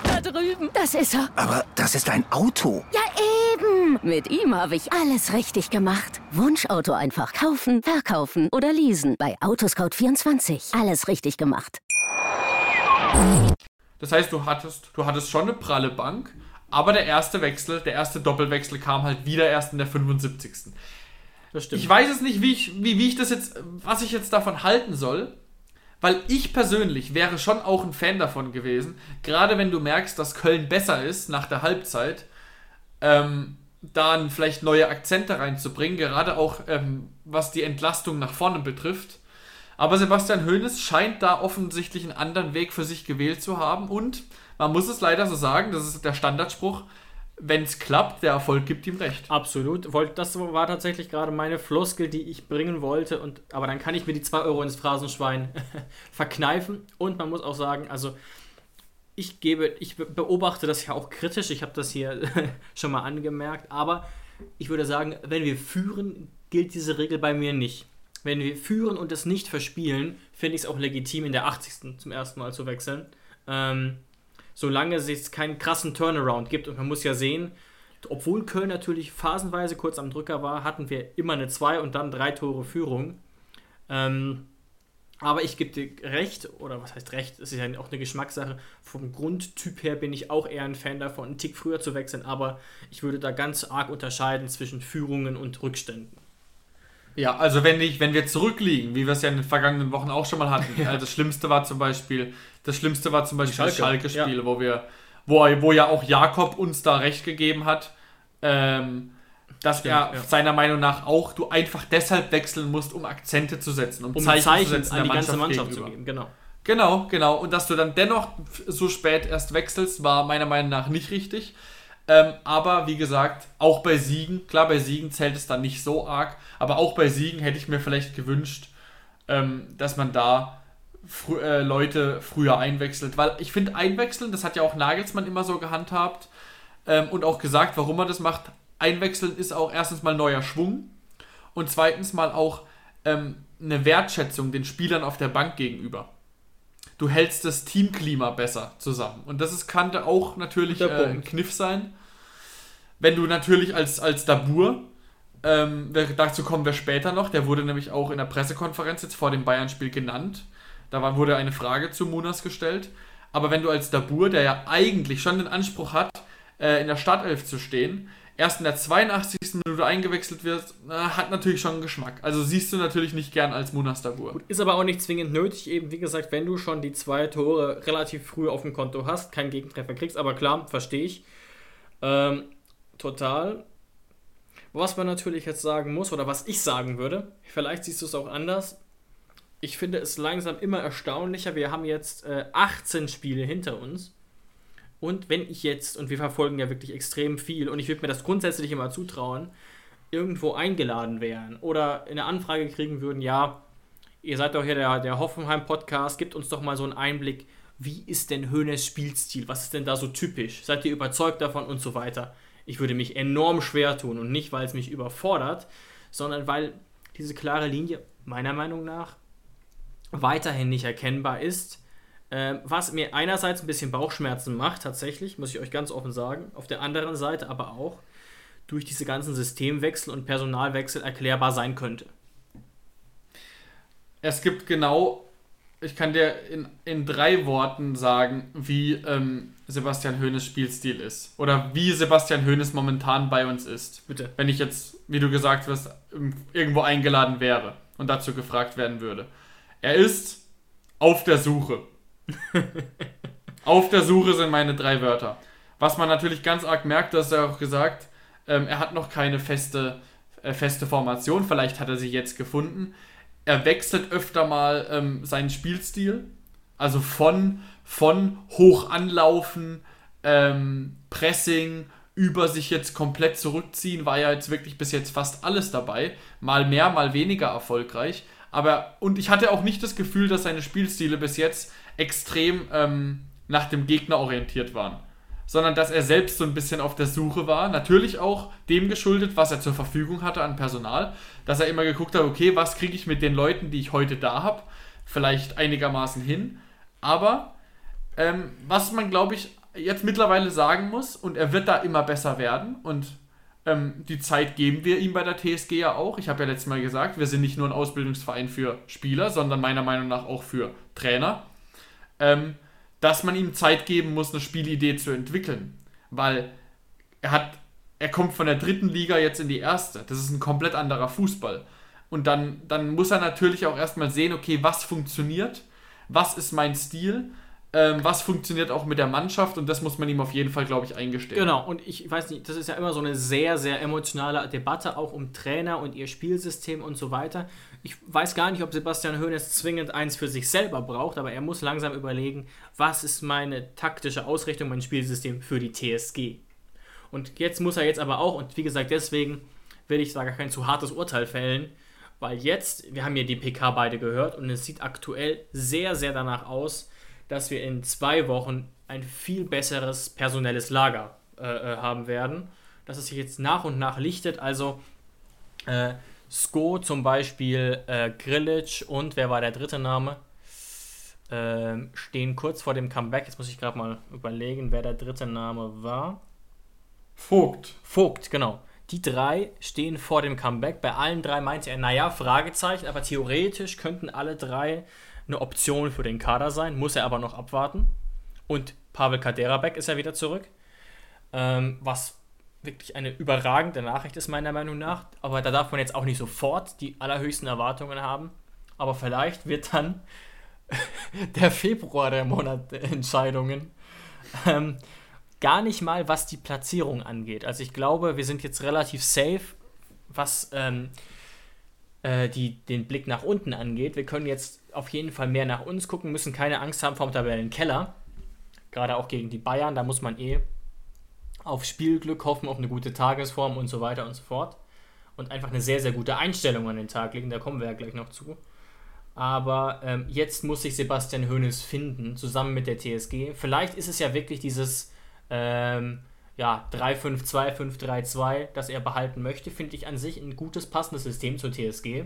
Da drüben. Das ist er. Aber das ist ein Auto. Ja, eben. Mit ihm habe ich alles richtig gemacht. Wunschauto einfach kaufen, verkaufen oder leasen. Bei Autoscout24. Alles richtig gemacht. Das heißt, du hattest, du hattest schon eine pralle Bank, aber der erste Wechsel, der erste Doppelwechsel kam halt wieder erst in der 75. Das stimmt. Ich weiß es nicht, wie ich, wie, wie ich das jetzt, was ich jetzt davon halten soll, weil ich persönlich wäre schon auch ein Fan davon gewesen, gerade wenn du merkst, dass Köln besser ist nach der Halbzeit, ähm, dann vielleicht neue Akzente reinzubringen, gerade auch ähm, was die Entlastung nach vorne betrifft. Aber Sebastian Hoeneß scheint da offensichtlich einen anderen Weg für sich gewählt zu haben und man muss es leider so sagen, das ist der Standardspruch, wenn es klappt, der Erfolg gibt ihm recht. Absolut. Das war tatsächlich gerade meine Floskel, die ich bringen wollte. Und, aber dann kann ich mir die 2 Euro ins Phrasenschwein verkneifen. Und man muss auch sagen, also ich gebe, ich beobachte das ja auch kritisch. Ich habe das hier schon mal angemerkt. Aber ich würde sagen, wenn wir führen, gilt diese Regel bei mir nicht. Wenn wir führen und es nicht verspielen, finde ich es auch legitim, in der 80. zum ersten Mal zu wechseln. Ähm, solange es keinen krassen Turnaround gibt. Und man muss ja sehen, obwohl Köln natürlich phasenweise kurz am Drücker war, hatten wir immer eine 2 und dann drei Tore Führung. Ähm, aber ich gebe dir recht, oder was heißt recht, es ist ja auch eine Geschmackssache. Vom Grundtyp her bin ich auch eher ein Fan davon, einen Tick früher zu wechseln, aber ich würde da ganz arg unterscheiden zwischen Führungen und Rückständen. Ja, also wenn ich, wenn wir zurückliegen, wie wir es ja in den vergangenen Wochen auch schon mal hatten, ja. also das Schlimmste war zum Beispiel, das Schlimmste war zum Beispiel Schalke. das Schalke-Spiel, ja. wo wir, wo, wo ja auch Jakob uns da recht gegeben hat, ähm, dass Stimmt, er ja. seiner Meinung nach auch du einfach deshalb wechseln musst, um Akzente zu setzen, um, um Zeichen, Zeichen, zu setzen an die ganze Mannschaft gegenüber. zu geben, genau. Genau, genau. Und dass du dann dennoch so spät erst wechselst, war meiner Meinung nach nicht richtig. Ähm, aber wie gesagt, auch bei Siegen, klar, bei Siegen zählt es dann nicht so arg, aber auch bei Siegen hätte ich mir vielleicht gewünscht, ähm, dass man da frü äh, Leute früher einwechselt. Weil ich finde, einwechseln, das hat ja auch Nagelsmann immer so gehandhabt ähm, und auch gesagt, warum er das macht. Einwechseln ist auch erstens mal neuer Schwung und zweitens mal auch ähm, eine Wertschätzung den Spielern auf der Bank gegenüber du hältst das Teamklima besser zusammen. Und das ist, kann auch natürlich äh, ein Kniff sein. Wenn du natürlich als, als Dabur, ähm, dazu kommen wir später noch, der wurde nämlich auch in der Pressekonferenz jetzt vor dem Bayern-Spiel genannt. Da wurde eine Frage zu Munas gestellt. Aber wenn du als Dabur, der ja eigentlich schon den Anspruch hat, äh, in der Startelf zu stehen, erst in der 82. Minute eingewechselt wird, na, hat natürlich schon einen Geschmack. Also siehst du natürlich nicht gern als Munas Dabur. Ist aber auch nicht zwingend nötig, eben wie gesagt, wenn du schon die zwei Tore relativ früh auf dem Konto hast, keinen Gegentreffer kriegst, aber klar, verstehe ich. Ähm, total. Was man natürlich jetzt sagen muss, oder was ich sagen würde, vielleicht siehst du es auch anders. Ich finde es langsam immer erstaunlicher. Wir haben jetzt äh, 18 Spiele hinter uns. Und wenn ich jetzt, und wir verfolgen ja wirklich extrem viel, und ich würde mir das grundsätzlich immer zutrauen, irgendwo eingeladen wären oder eine Anfrage kriegen würden, ja, ihr seid doch hier der, der Hoffenheim-Podcast, gebt uns doch mal so einen Einblick, wie ist denn Höhnes Spielstil? Was ist denn da so typisch? Seid ihr überzeugt davon und so weiter? Ich würde mich enorm schwer tun und nicht, weil es mich überfordert, sondern weil diese klare Linie meiner Meinung nach weiterhin nicht erkennbar ist. Äh, was mir einerseits ein bisschen Bauchschmerzen macht, tatsächlich, muss ich euch ganz offen sagen. Auf der anderen Seite aber auch durch diese ganzen Systemwechsel und Personalwechsel erklärbar sein könnte. Es gibt genau ich kann dir in, in drei Worten sagen, wie ähm, Sebastian Hoeneß Spielstil ist. Oder wie Sebastian Hoeneß momentan bei uns ist. Bitte. Wenn ich jetzt, wie du gesagt hast, irgendwo eingeladen wäre und dazu gefragt werden würde. Er ist auf der Suche. auf der Suche sind meine drei Wörter. Was man natürlich ganz arg merkt, dass er auch gesagt, ähm, er hat noch keine feste, äh, feste Formation. Vielleicht hat er sie jetzt gefunden er wechselt öfter mal ähm, seinen Spielstil. Also von, von hoch anlaufen, ähm, Pressing, über sich jetzt komplett zurückziehen, war ja jetzt wirklich bis jetzt fast alles dabei. Mal mehr, mal weniger erfolgreich. Aber, und ich hatte auch nicht das Gefühl, dass seine Spielstile bis jetzt extrem ähm, nach dem Gegner orientiert waren sondern dass er selbst so ein bisschen auf der Suche war. Natürlich auch dem geschuldet, was er zur Verfügung hatte an Personal, dass er immer geguckt hat, okay, was kriege ich mit den Leuten, die ich heute da habe, vielleicht einigermaßen hin. Aber ähm, was man, glaube ich, jetzt mittlerweile sagen muss, und er wird da immer besser werden und ähm, die Zeit geben wir ihm bei der TSG ja auch. Ich habe ja letztes Mal gesagt, wir sind nicht nur ein Ausbildungsverein für Spieler, sondern meiner Meinung nach auch für Trainer. Ähm, dass man ihm Zeit geben muss, eine Spielidee zu entwickeln. Weil er hat, er kommt von der dritten Liga jetzt in die erste. Das ist ein komplett anderer Fußball. Und dann, dann muss er natürlich auch erstmal sehen, okay, was funktioniert, was ist mein Stil, ähm, was funktioniert auch mit der Mannschaft und das muss man ihm auf jeden Fall, glaube ich, eingestehen. Genau, und ich weiß nicht, das ist ja immer so eine sehr, sehr emotionale Debatte auch um Trainer und ihr Spielsystem und so weiter ich weiß gar nicht, ob Sebastian Hoeneß zwingend eins für sich selber braucht, aber er muss langsam überlegen, was ist meine taktische Ausrichtung, mein Spielsystem für die TSG. Und jetzt muss er jetzt aber auch, und wie gesagt, deswegen will ich da gar kein zu hartes Urteil fällen, weil jetzt, wir haben ja die PK beide gehört und es sieht aktuell sehr, sehr danach aus, dass wir in zwei Wochen ein viel besseres personelles Lager äh, äh haben werden, dass es sich jetzt nach und nach lichtet. Also äh, Sko zum Beispiel, äh, Grilic und wer war der dritte Name? Äh, stehen kurz vor dem Comeback. Jetzt muss ich gerade mal überlegen, wer der dritte Name war. Vogt. Vogt, genau. Die drei stehen vor dem Comeback. Bei allen drei meinte er, naja, Fragezeichen, aber theoretisch könnten alle drei eine Option für den Kader sein, muss er aber noch abwarten. Und Pavel Kaderabek ist ja wieder zurück. Ähm, was wirklich eine überragende Nachricht ist, meiner Meinung nach. Aber da darf man jetzt auch nicht sofort die allerhöchsten Erwartungen haben. Aber vielleicht wird dann der Februar der Monat der Entscheidungen. Ähm, gar nicht mal, was die Platzierung angeht. Also ich glaube, wir sind jetzt relativ safe, was ähm, äh, die, den Blick nach unten angeht. Wir können jetzt auf jeden Fall mehr nach uns gucken, müssen keine Angst haben vom Tabellenkeller. Gerade auch gegen die Bayern, da muss man eh auf Spielglück hoffen, auf eine gute Tagesform und so weiter und so fort. Und einfach eine sehr, sehr gute Einstellung an den Tag legen, da kommen wir ja gleich noch zu. Aber ähm, jetzt muss sich Sebastian Hoeneß finden, zusammen mit der TSG. Vielleicht ist es ja wirklich dieses ähm, ja, 3-5-2, 5-3-2, das er behalten möchte, finde ich an sich ein gutes, passendes System zur TSG.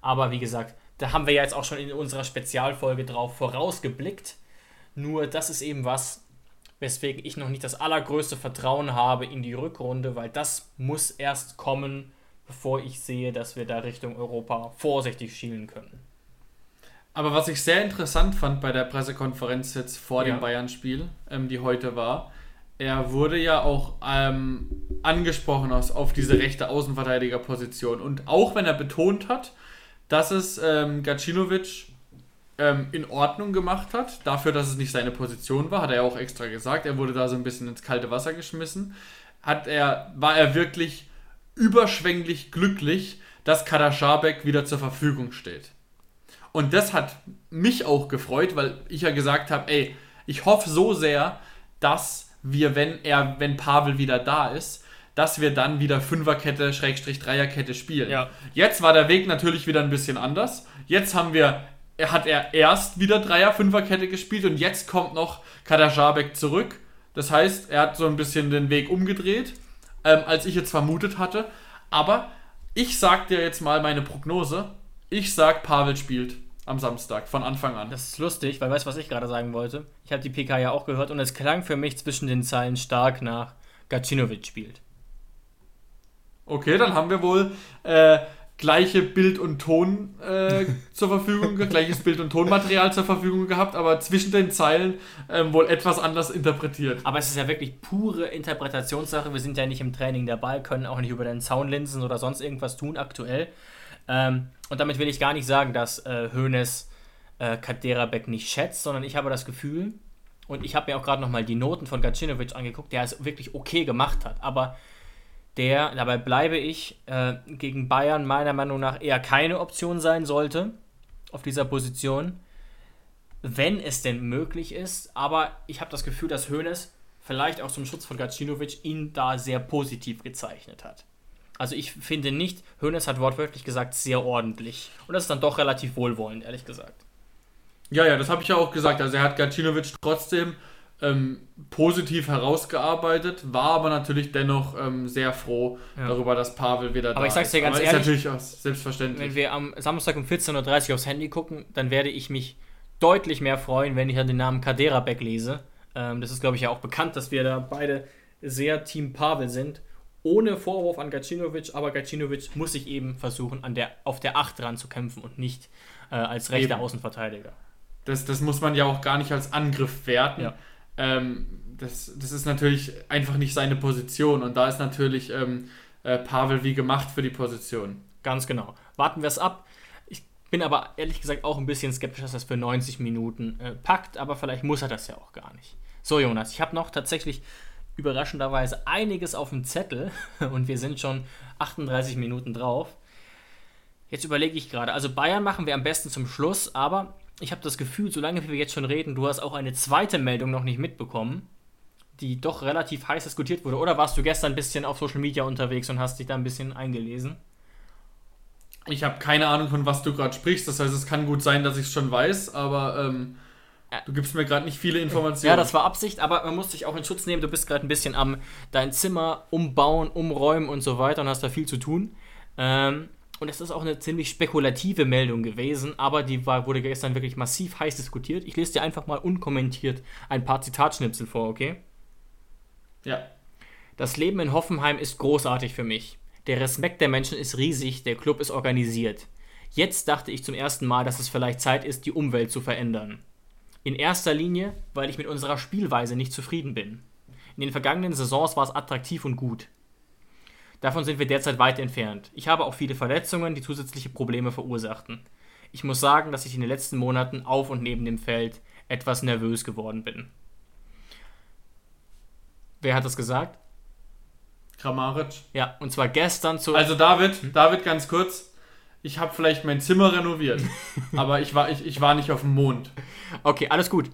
Aber wie gesagt, da haben wir ja jetzt auch schon in unserer Spezialfolge drauf vorausgeblickt. Nur das ist eben was, weswegen ich noch nicht das allergrößte Vertrauen habe in die Rückrunde, weil das muss erst kommen, bevor ich sehe, dass wir da Richtung Europa vorsichtig schielen können. Aber was ich sehr interessant fand bei der Pressekonferenz jetzt vor ja. dem Bayern-Spiel, ähm, die heute war, er wurde ja auch ähm, angesprochen aus, auf diese rechte Außenverteidigerposition. Und auch wenn er betont hat, dass es ähm, Gacinovic ähm, in Ordnung gemacht hat, dafür, dass es nicht seine Position war, hat er auch extra gesagt. Er wurde da so ein bisschen ins kalte Wasser geschmissen. Hat er, war er wirklich überschwänglich glücklich, dass Kader Schabek wieder zur Verfügung steht. Und das hat mich auch gefreut, weil ich ja gesagt habe, ey, ich hoffe so sehr, dass wir, wenn er, wenn Pavel wieder da ist, dass wir dann wieder Fünferkette, Schrägstrich Dreierkette spielen. Ja. Jetzt war der Weg natürlich wieder ein bisschen anders. Jetzt haben wir, hat er erst wieder Dreier, Fünferkette gespielt und jetzt kommt noch Kadajabek zurück. Das heißt, er hat so ein bisschen den Weg umgedreht, ähm, als ich jetzt vermutet hatte. Aber ich sag dir jetzt mal meine Prognose. Ich sag, Pavel spielt am Samstag von Anfang an. Das ist lustig, weil weißt du, was ich gerade sagen wollte? Ich habe die PK ja auch gehört und es klang für mich zwischen den Zeilen stark nach Gacinovic spielt. Okay, dann haben wir wohl äh, gleiche Bild und Ton äh, zur Verfügung, gleiches Bild und Tonmaterial zur Verfügung gehabt, aber zwischen den Zeilen ähm, wohl etwas anders interpretiert. Aber es ist ja wirklich pure Interpretationssache. Wir sind ja nicht im Training dabei, können auch nicht über den Soundlinsen oder sonst irgendwas tun aktuell. Ähm, und damit will ich gar nicht sagen, dass äh, Hoeneß äh, Kaderabek nicht schätzt, sondern ich habe das Gefühl, und ich habe mir auch gerade nochmal die Noten von Gacinovic angeguckt, der es wirklich okay gemacht hat. Aber der, dabei bleibe ich, äh, gegen Bayern meiner Meinung nach eher keine Option sein sollte auf dieser Position, wenn es denn möglich ist. Aber ich habe das Gefühl, dass Hoeneß vielleicht auch zum Schutz von Gacinovic ihn da sehr positiv gezeichnet hat. Also ich finde nicht, Hoeneß hat wortwörtlich gesagt, sehr ordentlich. Und das ist dann doch relativ wohlwollend, ehrlich gesagt. Ja, ja, das habe ich ja auch gesagt. Also er hat Gacinovic trotzdem ähm, positiv herausgearbeitet, war aber natürlich dennoch ähm, sehr froh ja. darüber, dass Pavel wieder aber da ist. Aber ich sag's dir ganz aber ehrlich, ist natürlich auch selbstverständlich. Wenn wir am Samstag um 14.30 Uhr aufs Handy gucken, dann werde ich mich deutlich mehr freuen, wenn ich dann den Namen Kaderabek lese. Ähm, das ist, glaube ich, ja auch bekannt, dass wir da beide sehr Team Pavel sind ohne Vorwurf an Gacinovic, aber Gacinovic muss sich eben versuchen, an der, auf der 8 dran zu kämpfen und nicht äh, als rechter eben. Außenverteidiger. Das, das muss man ja auch gar nicht als Angriff werten. Ja. Ähm, das, das ist natürlich einfach nicht seine Position und da ist natürlich ähm, äh, Pavel wie gemacht für die Position. Ganz genau. Warten wir es ab. Ich bin aber ehrlich gesagt auch ein bisschen skeptisch, dass das für 90 Minuten äh, packt, aber vielleicht muss er das ja auch gar nicht. So, Jonas, ich habe noch tatsächlich überraschenderweise einiges auf dem Zettel und wir sind schon 38 Minuten drauf. Jetzt überlege ich gerade, also Bayern machen wir am besten zum Schluss, aber ich habe das Gefühl, solange wir jetzt schon reden, du hast auch eine zweite Meldung noch nicht mitbekommen. die doch relativ heiß diskutiert wurde. Oder warst du gestern ein bisschen auf Social Media unterwegs und hast dich da ein bisschen eingelesen? Ich habe keine Ahnung, von was du gerade sprichst. Das heißt, es kann gut sein, dass ich es schon weiß, aber ähm, du gibst mir gerade nicht viele Informationen. Ja, das war Absicht, aber man muss dich auch in Schutz nehmen. Du bist gerade ein bisschen am dein Zimmer umbauen, umräumen und so weiter und hast da viel zu tun. Ähm, und es ist auch eine ziemlich spekulative Meldung gewesen, aber die war, wurde gestern wirklich massiv heiß diskutiert. Ich lese dir einfach mal unkommentiert ein paar Zitatschnipsel vor, okay? Ja. Das Leben in Hoffenheim ist großartig für mich. Der Respekt der Menschen ist riesig, der Club ist organisiert. Jetzt dachte ich zum ersten Mal, dass es vielleicht Zeit ist, die Umwelt zu verändern. In erster Linie, weil ich mit unserer Spielweise nicht zufrieden bin. In den vergangenen Saisons war es attraktiv und gut. Davon sind wir derzeit weit entfernt. Ich habe auch viele Verletzungen, die zusätzliche Probleme verursachten. Ich muss sagen, dass ich in den letzten Monaten auf und neben dem Feld etwas nervös geworden bin. Wer hat das gesagt? Kramaric. Ja, und zwar gestern zu. Also David, David, ganz kurz. Ich habe vielleicht mein Zimmer renoviert, aber ich war, ich, ich war nicht auf dem Mond. Okay, alles gut.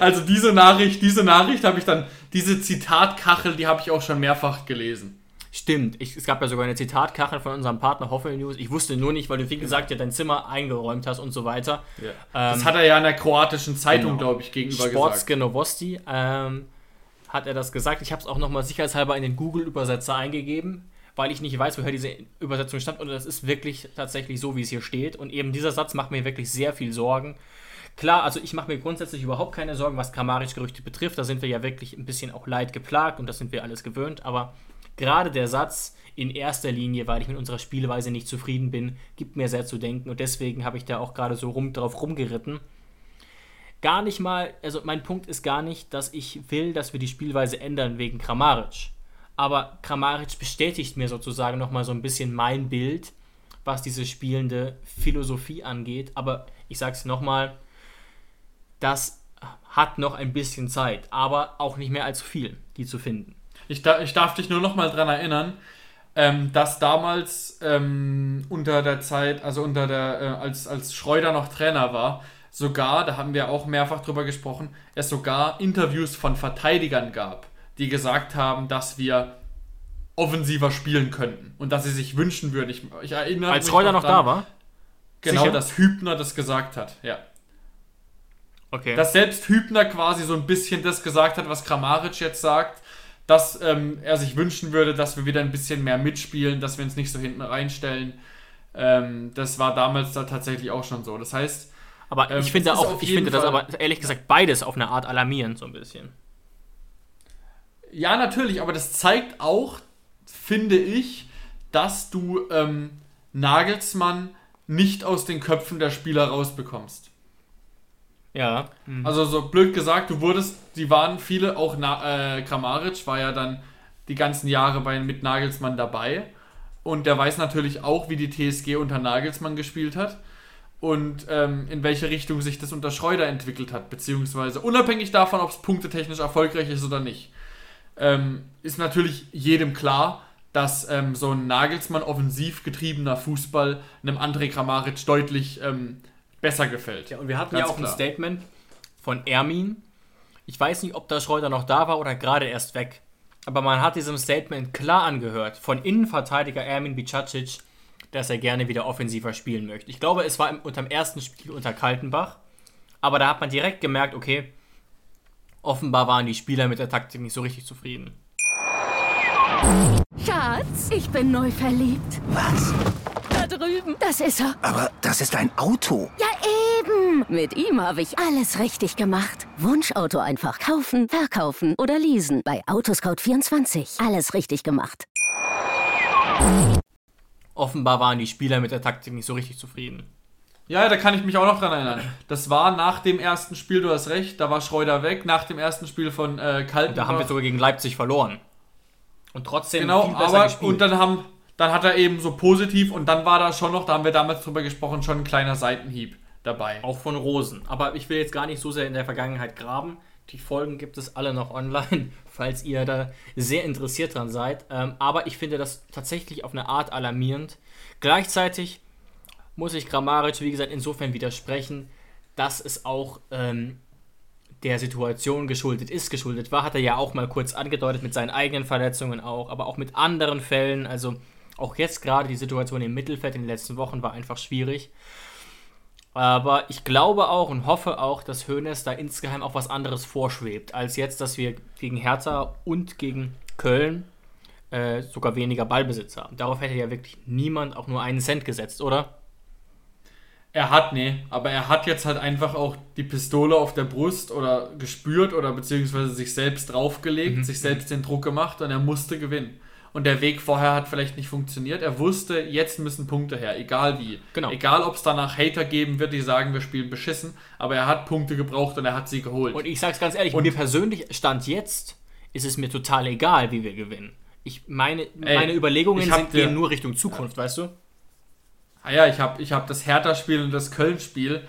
Also diese Nachricht, diese Nachricht habe ich dann, diese Zitatkachel, die habe ich auch schon mehrfach gelesen. Stimmt, ich, es gab ja sogar eine Zitatkachel von unserem Partner Hoffel News. Ich wusste nur nicht, weil du, wie gesagt, ja dein Zimmer eingeräumt hast und so weiter. Ja. Ähm, das hat er ja in der kroatischen Zeitung, genau. glaube ich, gegenüber Sportske gesagt. Novosti ähm, hat er das gesagt. Ich habe es auch nochmal sicherheitshalber in den Google-Übersetzer eingegeben, weil ich nicht weiß, woher diese Übersetzung stammt. Und das ist wirklich tatsächlich so, wie es hier steht. Und eben dieser Satz macht mir wirklich sehr viel Sorgen. Klar, also ich mache mir grundsätzlich überhaupt keine Sorgen, was Kramaric-Gerüchte betrifft. Da sind wir ja wirklich ein bisschen auch leid geplagt und das sind wir alles gewöhnt. Aber gerade der Satz in erster Linie, weil ich mit unserer Spielweise nicht zufrieden bin, gibt mir sehr zu denken und deswegen habe ich da auch gerade so rum drauf rumgeritten. Gar nicht mal, also mein Punkt ist gar nicht, dass ich will, dass wir die Spielweise ändern wegen Kramaric. Aber Kramaric bestätigt mir sozusagen nochmal so ein bisschen mein Bild, was diese spielende Philosophie angeht. Aber ich sage es nochmal, das hat noch ein bisschen Zeit, aber auch nicht mehr allzu viel, die zu finden. Ich, da, ich darf dich nur noch mal daran erinnern, ähm, dass damals ähm, unter der Zeit, also unter der, äh, als, als Schreuder noch Trainer war, sogar, da haben wir auch mehrfach drüber gesprochen, es sogar Interviews von Verteidigern gab, die gesagt haben, dass wir offensiver spielen könnten und dass sie sich wünschen würden. Ich, ich erinnere Als Schreuder noch, noch da war? Genau, Sicher? dass Hübner das gesagt hat, ja. Okay. Dass selbst Hübner quasi so ein bisschen das gesagt hat, was Kramaric jetzt sagt, dass ähm, er sich wünschen würde, dass wir wieder ein bisschen mehr mitspielen, dass wir uns nicht so hinten reinstellen. Ähm, das war damals da tatsächlich auch schon so. Das heißt. Aber ähm, ich finde auch, ich finde das aber ehrlich gesagt beides auf eine Art alarmierend, so ein bisschen. Ja, natürlich, aber das zeigt auch, finde ich, dass du ähm, Nagelsmann nicht aus den Köpfen der Spieler rausbekommst. Ja. Mhm. Also so blöd gesagt, du wurdest, die waren viele, auch Na, äh, Kramaric war ja dann die ganzen Jahre bei, mit Nagelsmann dabei. Und der weiß natürlich auch, wie die TSG unter Nagelsmann gespielt hat und ähm, in welche Richtung sich das unter Schreuder entwickelt hat, beziehungsweise unabhängig davon, ob es punktetechnisch erfolgreich ist oder nicht, ähm, ist natürlich jedem klar, dass ähm, so ein Nagelsmann offensiv getriebener Fußball einem André Kramaric deutlich ähm, besser gefällt. Ja, und wir hatten Ganz ja auch klar. ein Statement von Ermin. Ich weiß nicht, ob der Schreuder noch da war oder gerade erst weg. Aber man hat diesem Statement klar angehört von Innenverteidiger Ermin Bicacic, dass er gerne wieder offensiver spielen möchte. Ich glaube, es war im, unter dem ersten Spiel unter Kaltenbach. Aber da hat man direkt gemerkt, okay, offenbar waren die Spieler mit der Taktik nicht so richtig zufrieden. Schatz, ich bin neu verliebt. Was? drüben. Das ist er. Aber das ist ein Auto. Ja, eben. Mit ihm habe ich alles richtig gemacht. Wunschauto einfach kaufen, verkaufen oder leasen. Bei Autoscout24. Alles richtig gemacht. Offenbar waren die Spieler mit der Taktik nicht so richtig zufrieden. Ja, da kann ich mich auch noch dran erinnern. Das war nach dem ersten Spiel, du hast recht, da war Schreuder weg, nach dem ersten Spiel von äh, Kalten. Da haben wir sogar gegen Leipzig verloren. Und trotzdem genau, viel besser aber, gespielt. Und dann haben, dann hat er eben so positiv und dann war da schon noch, da haben wir damals drüber gesprochen, schon ein kleiner Seitenhieb dabei. Auch von Rosen. Aber ich will jetzt gar nicht so sehr in der Vergangenheit graben. Die Folgen gibt es alle noch online, falls ihr da sehr interessiert dran seid. Ähm, aber ich finde das tatsächlich auf eine Art alarmierend. Gleichzeitig muss ich Grammaric, wie gesagt, insofern widersprechen, dass es auch ähm, der Situation geschuldet ist, geschuldet war, hat er ja auch mal kurz angedeutet mit seinen eigenen Verletzungen auch, aber auch mit anderen Fällen. Also auch jetzt gerade die Situation im Mittelfeld in den letzten Wochen war einfach schwierig. Aber ich glaube auch und hoffe auch, dass Hoeneß da insgeheim auch was anderes vorschwebt, als jetzt, dass wir gegen Hertha und gegen Köln äh, sogar weniger Ballbesitz haben. Darauf hätte ja wirklich niemand auch nur einen Cent gesetzt, oder? Er hat, nee, aber er hat jetzt halt einfach auch die Pistole auf der Brust oder gespürt oder beziehungsweise sich selbst draufgelegt, mhm. sich selbst den Druck gemacht und er musste gewinnen. Und der Weg vorher hat vielleicht nicht funktioniert. Er wusste, jetzt müssen Punkte her, egal wie. Genau. Egal, ob es danach Hater geben wird, die sagen, wir spielen beschissen, aber er hat Punkte gebraucht und er hat sie geholt. Und ich sag's ganz ehrlich, und mir persönlich stand jetzt, ist es mir total egal, wie wir gewinnen. Ich meine, Ey, meine Überlegungen sind, gehen nur Richtung Zukunft, ja. weißt du? Ah ja, ich habe ich hab das Hertha-Spiel und das Köln-Spiel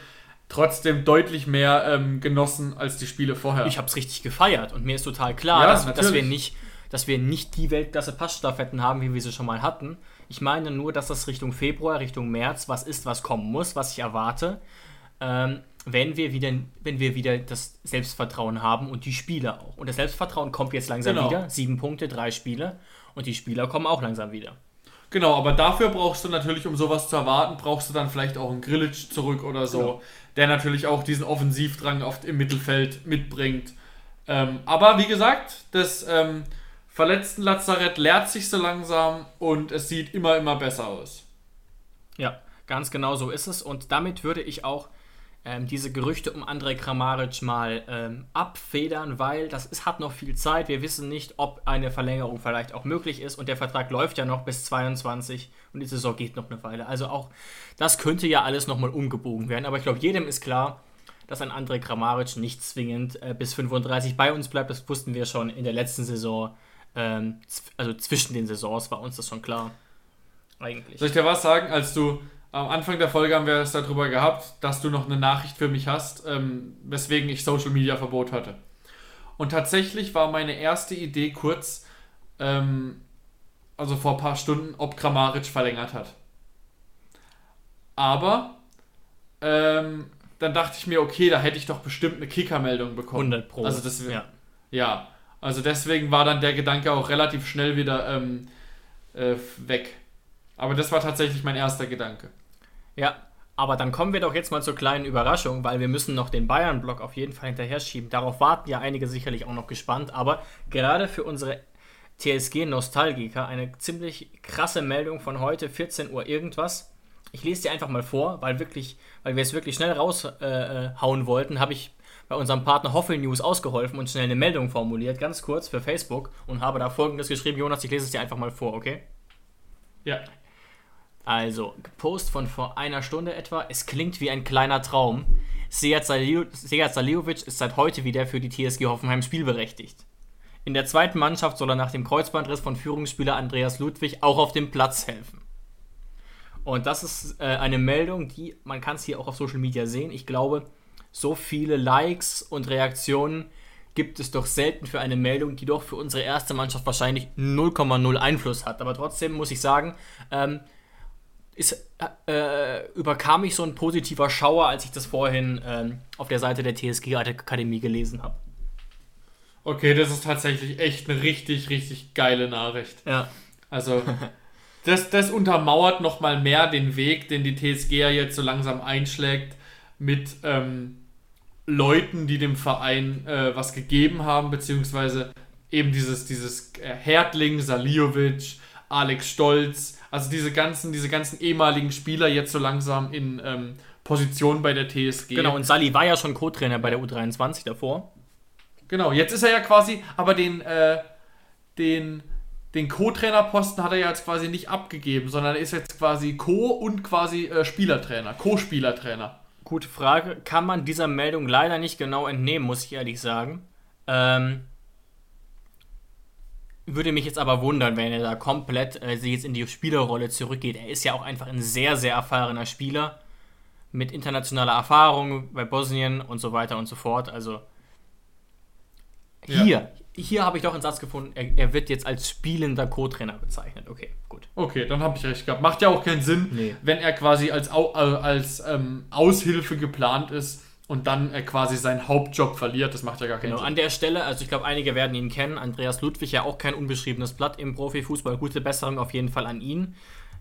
trotzdem deutlich mehr ähm, genossen als die Spiele vorher. Ich habe es richtig gefeiert und mir ist total klar, ja, dass, dass, wir nicht, dass wir nicht die Weltklasse-Passstaffetten haben, wie wir sie schon mal hatten. Ich meine nur, dass das Richtung Februar, Richtung März was ist, was kommen muss, was ich erwarte, ähm, wenn, wir wieder, wenn wir wieder das Selbstvertrauen haben und die Spieler auch. Und das Selbstvertrauen kommt jetzt langsam genau. wieder. Sieben Punkte, drei Spiele. Und die Spieler kommen auch langsam wieder. Genau, aber dafür brauchst du natürlich, um sowas zu erwarten, brauchst du dann vielleicht auch einen Grillitsch zurück oder so, genau. der natürlich auch diesen Offensivdrang oft im Mittelfeld mitbringt. Ähm, aber wie gesagt, das ähm, verletzten Lazarett leert sich so langsam und es sieht immer, immer besser aus. Ja, ganz genau so ist es. Und damit würde ich auch ähm, diese Gerüchte um Andrej Kramaric mal ähm, abfedern, weil das ist, hat noch viel Zeit. Wir wissen nicht, ob eine Verlängerung vielleicht auch möglich ist und der Vertrag läuft ja noch bis 22 und die Saison geht noch eine Weile. Also auch das könnte ja alles nochmal umgebogen werden. Aber ich glaube, jedem ist klar, dass ein Andrej Kramaric nicht zwingend äh, bis 35 bei uns bleibt. Das wussten wir schon in der letzten Saison. Ähm, also zwischen den Saisons war uns das schon klar. Eigentlich. Soll ich dir was sagen, als du am Anfang der Folge haben wir es darüber gehabt, dass du noch eine Nachricht für mich hast, ähm, weswegen ich Social Media Verbot hatte. Und tatsächlich war meine erste Idee kurz, ähm, also vor ein paar Stunden, ob Kramaric verlängert hat. Aber ähm, dann dachte ich mir, okay, da hätte ich doch bestimmt eine Kickermeldung bekommen. 100 Pro. Also das, ja. ja. Also deswegen war dann der Gedanke auch relativ schnell wieder ähm, äh, weg. Aber das war tatsächlich mein erster Gedanke. Ja, aber dann kommen wir doch jetzt mal zur kleinen Überraschung, weil wir müssen noch den Bayern-Block auf jeden Fall hinterher schieben. Darauf warten ja einige sicherlich auch noch gespannt, aber gerade für unsere TSG-Nostalgiker eine ziemlich krasse Meldung von heute, 14 Uhr irgendwas. Ich lese dir einfach mal vor, weil, wirklich, weil wir es wirklich schnell raushauen äh, wollten, habe ich bei unserem Partner Hoffel News ausgeholfen und schnell eine Meldung formuliert, ganz kurz für Facebook und habe da folgendes geschrieben. Jonas, ich lese es dir einfach mal vor, okay? Ja. Also, Post von vor einer Stunde etwa. Es klingt wie ein kleiner Traum. Seat Saliovic ist seit heute wieder für die TSG Hoffenheim spielberechtigt. In der zweiten Mannschaft soll er nach dem Kreuzbandriss von Führungsspieler Andreas Ludwig auch auf dem Platz helfen. Und das ist äh, eine Meldung, die man kann es hier auch auf Social Media sehen. Ich glaube, so viele Likes und Reaktionen gibt es doch selten für eine Meldung, die doch für unsere erste Mannschaft wahrscheinlich 0,0 Einfluss hat. Aber trotzdem muss ich sagen, ähm, ist, äh, überkam mich so ein positiver Schauer, als ich das vorhin ähm, auf der Seite der TSG Akademie gelesen habe. Okay, das ist tatsächlich echt eine richtig, richtig geile Nachricht. Ja. Also, das, das untermauert nochmal mehr den Weg, den die TSG ja jetzt so langsam einschlägt, mit ähm, Leuten, die dem Verein äh, was gegeben haben, beziehungsweise eben dieses, dieses äh, Hertling, Saliovic, Alex Stolz, also diese ganzen, diese ganzen ehemaligen Spieler jetzt so langsam in ähm, Position bei der TSG. Genau, und Sally war ja schon Co-Trainer bei der U23 davor. Genau, jetzt ist er ja quasi, aber den, äh, den, den Co-Trainerposten hat er ja jetzt quasi nicht abgegeben, sondern er ist jetzt quasi Co- und quasi äh, Spielertrainer, Co-Spielertrainer. Gute Frage. Kann man dieser Meldung leider nicht genau entnehmen, muss ich ehrlich sagen. Ähm, würde mich jetzt aber wundern, wenn er da komplett äh, jetzt in die Spielerrolle zurückgeht. Er ist ja auch einfach ein sehr, sehr erfahrener Spieler mit internationaler Erfahrung bei Bosnien und so weiter und so fort. Also hier, ja. hier habe ich doch einen Satz gefunden, er, er wird jetzt als spielender Co-Trainer bezeichnet. Okay, gut. Okay, dann habe ich recht gehabt. Macht ja auch keinen Sinn, nee. wenn er quasi als, äh, als ähm, Aushilfe geplant ist und dann äh, quasi seinen Hauptjob verliert. Das macht ja gar keinen Genau, Sinn. an der Stelle, also ich glaube, einige werden ihn kennen. Andreas Ludwig ja auch kein unbeschriebenes Blatt im Profifußball. Gute Besserung auf jeden Fall an ihn.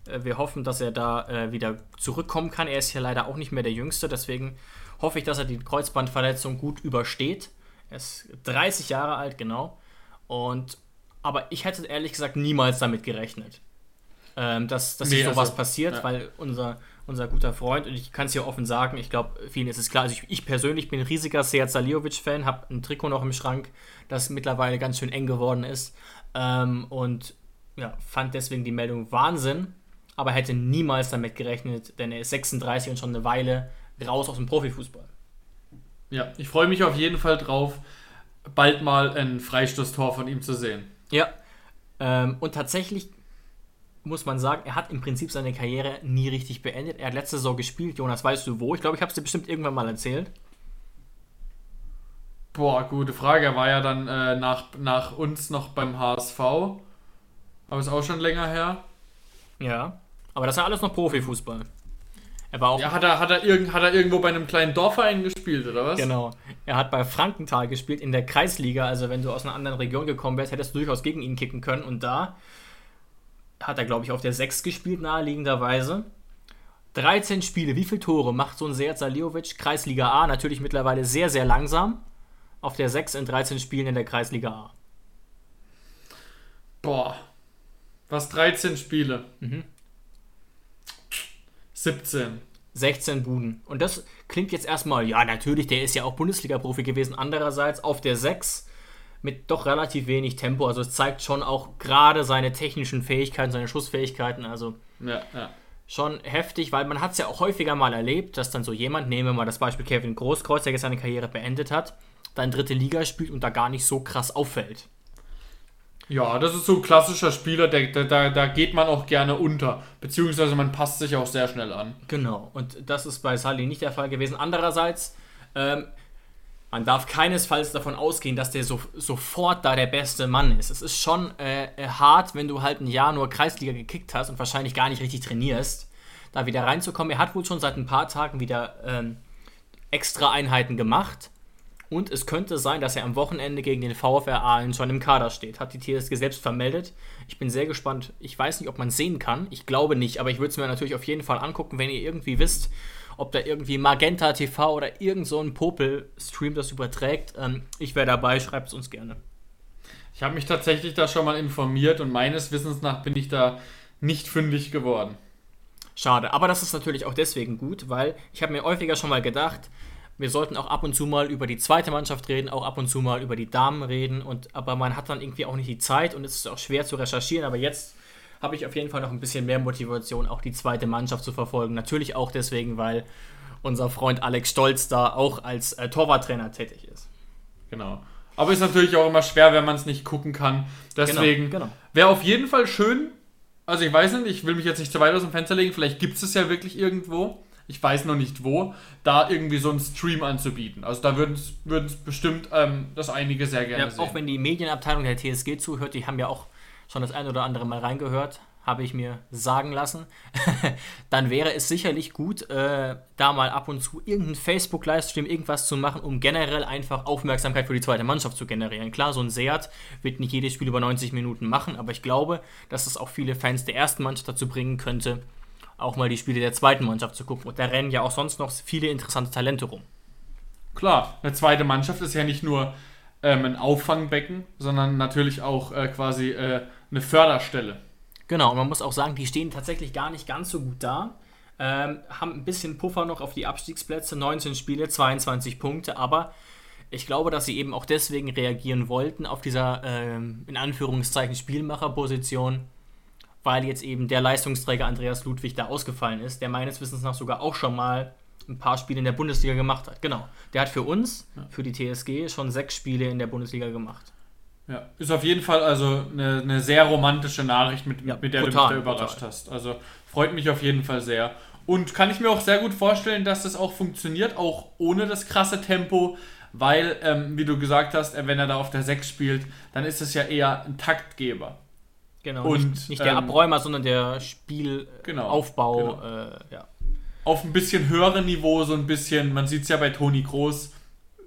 Äh, Wir hoffen, dass er da äh, wieder zurückkommen kann. Er ist ja leider auch nicht mehr der Jüngste, deswegen hoffe ich, dass er die Kreuzbandverletzung gut übersteht. Er ist 30 Jahre alt, genau. Und aber ich hätte ehrlich gesagt niemals damit gerechnet, ähm, dass, dass Nee, hier sowas also, passiert, ja. weil unser, unser guter Freund, und ich kann es hier offen sagen, ich glaube, vielen ist es klar, also ich, ich persönlich bin ein riesiger Sead Saliovic-Fan, habe ein Trikot noch im Schrank, das mittlerweile ganz schön eng geworden ist ähm, und ja, fand deswegen die Meldung Wahnsinn, aber hätte niemals damit gerechnet, denn er ist 36 und schon eine Weile raus aus dem Profifußball. Ja, ich freue mich auf jeden Fall drauf, bald mal ein Freistoßtor von ihm zu sehen. Ja, ähm, und tatsächlich muss man sagen, er hat im Prinzip seine Karriere nie richtig beendet. Er hat letzte Saison gespielt. Jonas, weißt du wo? Ich glaube, ich habe es dir bestimmt irgendwann mal erzählt. Boah, gute Frage. Er war ja dann äh, nach, nach uns noch beim HSV. Aber ist auch schon länger her. Ja. Aber das ja alles noch Profifußball. Er war auch. Ja, hat er, hat, er irgend, hat er irgendwo bei einem kleinen Dorfverein gespielt, oder was? Genau. Er hat bei Frankenthal gespielt in der Kreisliga. Also, wenn du aus einer anderen Region gekommen wärst, hättest du durchaus gegen ihn kicken können. Und da hat er, glaube ich, auf der 6 gespielt, naheliegenderweise. 13 Spiele. Wie viele Tore macht so ein Sead Saliovic? Kreisliga A, natürlich mittlerweile sehr, sehr langsam. Auf der 6 in 13 Spielen in der Kreisliga A. Boah. Was 13 Spiele? Mhm. 17. 16 Buden. Und das klingt jetzt erstmal, ja, natürlich, der ist ja auch Bundesliga-Profi gewesen. Andererseits auf der 6 mit doch relativ wenig Tempo. Also es zeigt schon auch gerade seine technischen Fähigkeiten, seine Schussfähigkeiten. Also Ja, ja. schon heftig, weil man hat es ja auch häufiger mal erlebt, dass dann so jemand, nehmen wir mal das Beispiel Kevin Großkreuz, der jetzt seine Karriere beendet hat, dann dritte Liga spielt und da gar nicht so krass auffällt. Ja, das ist so ein klassischer Spieler, der, der, da, da geht man auch gerne unter. Beziehungsweise man passt sich auch sehr schnell an. Genau, und das ist bei Sully nicht der Fall gewesen. Andererseits, ähm, man darf keinesfalls davon ausgehen, dass der so, sofort da der beste Mann ist. Es ist schon äh, äh, hart, wenn du halt ein Jahr nur Kreisliga gekickt hast und wahrscheinlich gar nicht richtig trainierst, da wieder reinzukommen. Er hat wohl schon seit ein paar Tagen wieder ähm, extra Einheiten gemacht. Und es könnte sein, dass er am Wochenende gegen den VfR Aalen schon im Kader steht. Hat die TSG selbst vermeldet. Ich bin sehr gespannt. Ich weiß nicht, ob man sehen kann. Ich glaube nicht, aber ich würde es mir natürlich auf jeden Fall angucken, wenn ihr irgendwie wisst, ob da irgendwie Magenta TV oder irgend so ein Popel-Stream das überträgt. Ähm, ich wäre dabei, schreibt es uns gerne. Ich habe mich tatsächlich da schon mal informiert und meines Wissens nach bin ich da nicht fündig geworden. Schade, aber das ist natürlich auch deswegen gut, weil ich habe mir häufiger schon mal gedacht, wir sollten auch ab und zu mal über die zweite Mannschaft reden, auch ab und zu mal über die Damen reden. Und, aber man hat dann irgendwie auch nicht die Zeit und es ist auch schwer zu recherchieren. Aber jetzt habe ich auf jeden Fall noch ein bisschen mehr Motivation, auch die zweite Mannschaft zu verfolgen. Natürlich auch deswegen, weil unser Freund Alex Stolz da auch als äh, Torwarttrainer tätig ist. Genau. Aber ist natürlich auch immer schwer, wenn man es nicht gucken kann. Deswegen Genau, genau. wäre auf jeden Fall schön. Also ich weiß nicht, ich will mich jetzt nicht zu weit aus dem Fenster legen. Vielleicht gibt es es ja wirklich irgendwo. Ich weiß noch nicht wo, da irgendwie so einen Stream anzubieten. Also da würden es bestimmt ähm, das einige sehr gerne Ja, sehen. auch wenn die Medienabteilung der TSG zuhört, die haben ja auch schon das ein oder andere Mal reingehört, habe ich mir sagen lassen. Dann wäre es sicherlich gut, äh, da mal ab und zu irgendeinen Facebook-Livestream, irgendwas zu machen, um generell einfach Aufmerksamkeit für die zweite Mannschaft zu generieren. Klar, so ein Seat wird nicht jedes Spiel über 90 Minuten machen, aber ich glaube, dass es auch viele Fans der ersten Mannschaft dazu bringen könnte, auch mal die Spiele der zweiten Mannschaft zu gucken. Und da rennen ja auch sonst noch viele interessante Talente rum. Klar, eine zweite Mannschaft ist ja nicht nur ähm, ein Auffangbecken, sondern natürlich auch äh, quasi äh, eine Förderstelle. Genau, und man muss auch sagen, die stehen tatsächlich gar nicht ganz so gut da. Ähm, haben ein bisschen Puffer noch auf die Abstiegsplätze, 19 Spiele, 22 Punkte, aber ich glaube, dass sie eben auch deswegen reagieren wollten auf dieser, ähm, in Anführungszeichen, Spielmacherposition, weil jetzt eben der Leistungsträger Andreas Ludwig da ausgefallen ist, der meines Wissens nach sogar auch schon mal ein paar Spiele in der Bundesliga gemacht hat. Genau. Der hat für uns, für die TSG, schon sechs Spiele in der Bundesliga gemacht. Ja, ist auf jeden Fall also eine, eine sehr romantische Nachricht, mit, Ja, mit der total, du mich da überrascht total. hast. Also freut mich auf jeden Fall sehr. Und kann ich mir auch sehr gut vorstellen, dass das auch funktioniert, auch ohne das krasse Tempo, weil, ähm, wie du gesagt hast, wenn er da auf der 6 spielt, dann ist es ja eher ein Taktgeber. Genau. Und, nicht, nicht der ähm, Abräumer, sondern der Genau, Spielaufbau. genau. Äh, ja. Auf ein bisschen höherem Niveau so ein bisschen, man sieht es ja bei Toni Groß,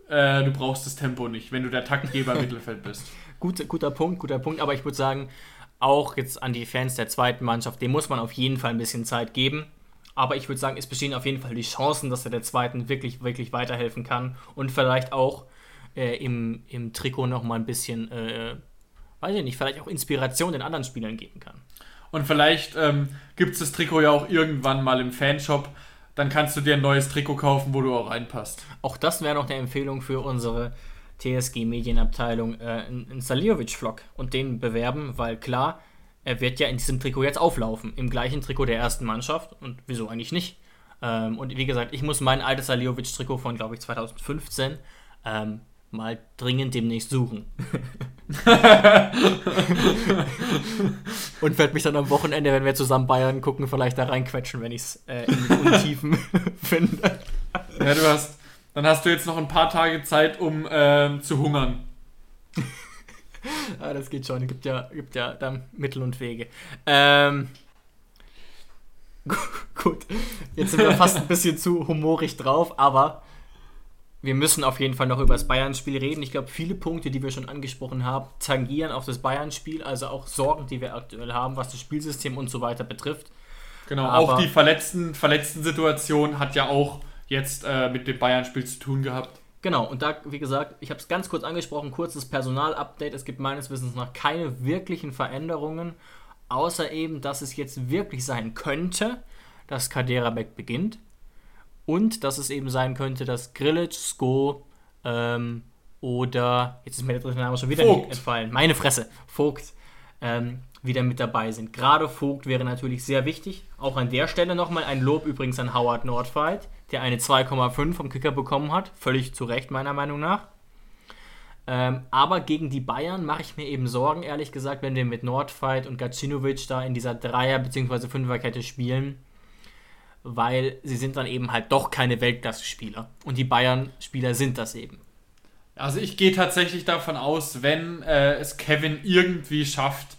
äh, du brauchst das Tempo nicht, wenn du der Taktgeber im Mittelfeld bist. Gut, guter Punkt, guter Punkt. Aber ich würde sagen, auch jetzt an die Fans der zweiten Mannschaft, dem muss man auf jeden Fall ein bisschen Zeit geben. Aber ich würde sagen, es bestehen auf jeden Fall die Chancen, dass er der zweiten wirklich, wirklich weiterhelfen kann und vielleicht auch äh, im, im Trikot noch mal ein bisschen, äh, weiß ich nicht, vielleicht auch Inspiration den anderen Spielern geben kann. Und vielleicht ähm, gibt es das Trikot ja auch irgendwann mal im Fanshop. Dann kannst du dir ein neues Trikot kaufen, wo du auch reinpasst. Auch das wäre noch eine Empfehlung für unsere TSG-Medienabteilung, äh, einen Saliovic-Vlog und den bewerben, weil klar, er wird ja in diesem Trikot jetzt auflaufen, im gleichen Trikot der ersten Mannschaft und wieso eigentlich nicht. Ähm, und wie gesagt, ich muss mein altes Saliovic-Trikot von, glaube ich, 2015 ähm, mal dringend demnächst suchen. und werde mich dann am Wochenende, wenn wir zusammen Bayern gucken, vielleicht da reinquetschen, wenn ich es äh, in den Untiefen finde. Ja, du hast, dann hast du jetzt noch ein paar Tage Zeit, um äh, zu hungern. ah, das geht schon. Gibt ja, gibt ja dann Mittel und Wege. Ähm, gut, jetzt sind wir fast ein bisschen zu humorig drauf, aber wir müssen auf jeden Fall noch über das Bayern-Spiel reden. Ich glaube, viele Punkte, die wir schon angesprochen haben, tangieren auf das Bayern-Spiel, also auch Sorgen, die wir aktuell haben, was das Spielsystem und so weiter betrifft. Genau, aber auch die verletzten, verletzten Situation hat ja auch jetzt äh, mit dem Bayern-Spiel zu tun gehabt. Genau, und da, wie gesagt, ich habe es ganz kurz angesprochen, kurzes Personal-Update. Es gibt meines Wissens noch keine wirklichen Veränderungen, außer eben, dass es jetzt wirklich sein könnte, dass Kaderabek beginnt. Und dass es eben sein könnte, dass Grillage, Sko ähm, oder, jetzt ist mir der dritte Name schon wieder Vogt. entfallen, meine Fresse, Vogt, ähm, wieder mit dabei sind. Gerade Vogt wäre natürlich sehr wichtig. Auch an der Stelle nochmal ein Lob übrigens an Howard Nordfight, der eine 2,5 vom Kicker bekommen hat. Völlig zu Recht, meiner Meinung nach. Ähm, aber gegen die Bayern mache ich mir eben Sorgen, ehrlich gesagt, wenn wir mit Nordfight und Gacinovic da in dieser Dreier- bzw. Fünferkette spielen weil sie sind dann eben halt doch keine Weltklasse-Spieler. Und die Bayern-Spieler sind das eben. Also ich gehe tatsächlich davon aus, wenn äh, es Kevin irgendwie schafft,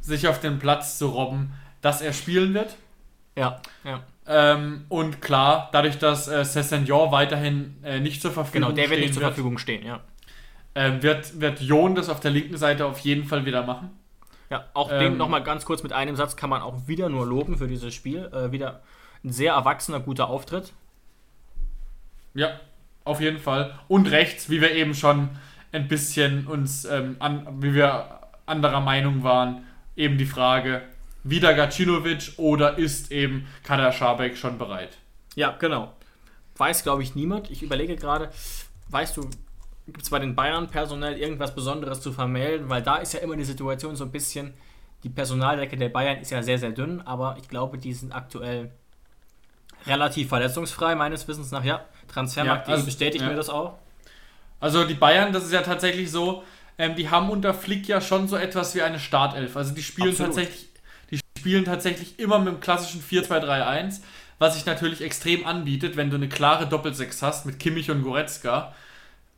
sich auf den Platz zu robben, dass er spielen wird. Ja, ja. Ähm, und klar, dadurch, dass äh, Cessignon weiterhin äh, nicht zur Verfügung Genau, der wird nicht zur Verfügung stehen, ja. äh, wird, wird Jon das auf der linken Seite auf jeden Fall wieder machen. Ja, auch Ähm, den nochmal ganz kurz mit einem Satz kann man auch wieder nur loben für dieses Spiel. Äh, wieder ein sehr erwachsener, guter Auftritt. Ja, auf jeden Fall. Und rechts, wie wir eben schon ein bisschen uns, ähm, an, wie wir anderer Meinung waren, eben die Frage, wieder Gacinovic oder ist eben Kader Schabek schon bereit? Ja, genau. Weiß, glaube ich, niemand. Ich überlege gerade, weißt du, gibt es bei den Bayern personell irgendwas Besonderes zu vermelden? Weil da ist ja immer die Situation so ein bisschen, die Personaldecke der Bayern ist ja sehr, sehr dünn, aber ich glaube, die sind aktuell relativ verletzungsfrei, meines Wissens nach. Ja, Transfermarkt Ja, also- bestätigt ja. mir das auch. Also die Bayern, das ist ja tatsächlich so, ähm, die haben unter Flick ja schon so etwas wie eine Startelf. Also die spielen Absolut. tatsächlich, die spielen tatsächlich immer mit dem klassischen 4-2-3-1, was sich natürlich extrem anbietet, wenn du eine klare Doppelsechs hast mit Kimmich und Goretzka.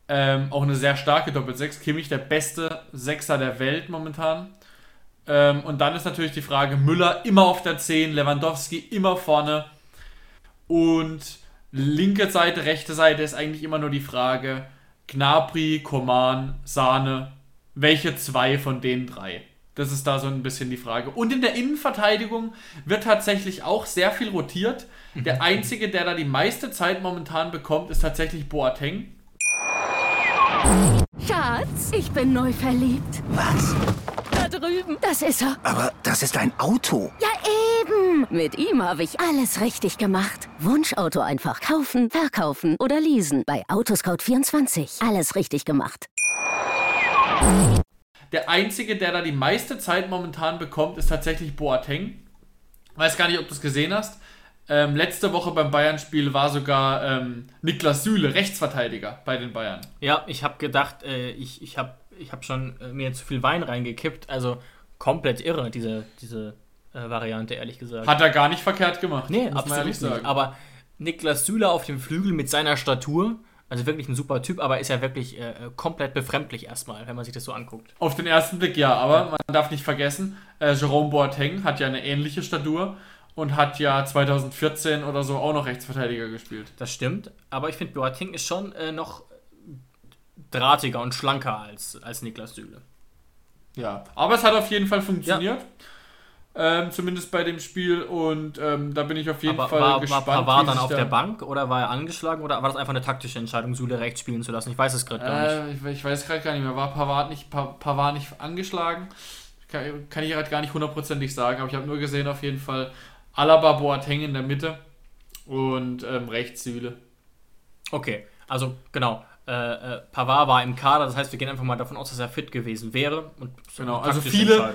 Ähm, auch eine sehr starke Doppelsechs. Kimmich der beste Sechser der Welt momentan. Ähm, und dann ist natürlich die Frage, Müller immer auf der 10, Lewandowski immer vorne. Und linke Seite, rechte Seite ist eigentlich immer nur die Frage, Gnabry, Koman, Sahne, welche zwei von den drei? Das ist da so ein bisschen die Frage. Und in der Innenverteidigung wird tatsächlich auch sehr viel rotiert. Der einzige, der da die meiste Zeit momentan bekommt, ist tatsächlich Boateng. Schatz, ich bin neu verliebt. Was? Da drüben. Das ist er. Aber das ist ein Auto. Ja, eben. Mit ihm habe ich alles richtig gemacht. Wunschauto einfach kaufen, verkaufen oder leasen. Bei Autoscout24. Alles richtig gemacht. Der einzige, der da die meiste Zeit momentan bekommt, ist tatsächlich Boateng. Weiß gar nicht, ob du es gesehen hast. Ähm, letzte Woche beim Bayern-Spiel war sogar ähm, Niklas Süle, Rechtsverteidiger bei den Bayern. Ja, ich habe gedacht, äh, ich, ich habe ich hab schon äh, mir zu viel Wein reingekippt. Also komplett irre, diese, diese äh, Variante, ehrlich gesagt. Hat er gar nicht verkehrt gemacht. nee, muss man absolut ehrlich nicht. sagen. Aber Niklas Süle auf dem Flügel mit seiner Statur, also wirklich ein super Typ, aber ist ja wirklich äh, äh, komplett befremdlich erstmal, wenn man sich das so anguckt. Auf den ersten Blick ja, aber man darf nicht vergessen, äh, Jerome Boateng hat ja eine ähnliche Statur und hat ja 2014 oder so auch noch Rechtsverteidiger gespielt. Das stimmt, aber ich finde, Boateng ist schon äh, noch drahtiger und schlanker als, als Niklas Süle. Ja, aber es hat auf jeden Fall funktioniert. Ähm, zumindest bei dem Spiel und ähm, da bin ich auf jeden aber Fall war, gespannt. war Pavard dann auf da- der Bank oder war er angeschlagen oder war das einfach eine taktische Entscheidung, Süle rechts spielen zu lassen? Ich weiß es gerade gar nicht. Äh, ich, ich weiß gerade gar nicht mehr. War Pavard nicht, Pa- Pavard nicht angeschlagen? Kann, kann ich gerade gar nicht hundertprozentig sagen, aber ich habe nur gesehen, auf jeden Fall Alaba Boateng in der Mitte und ähm, rechts Süle. Okay, also genau. Äh, äh, Pavard war im Kader, das heißt, wir gehen einfach mal davon aus, dass er fit gewesen wäre. Und so Genau, also viele- war, ja.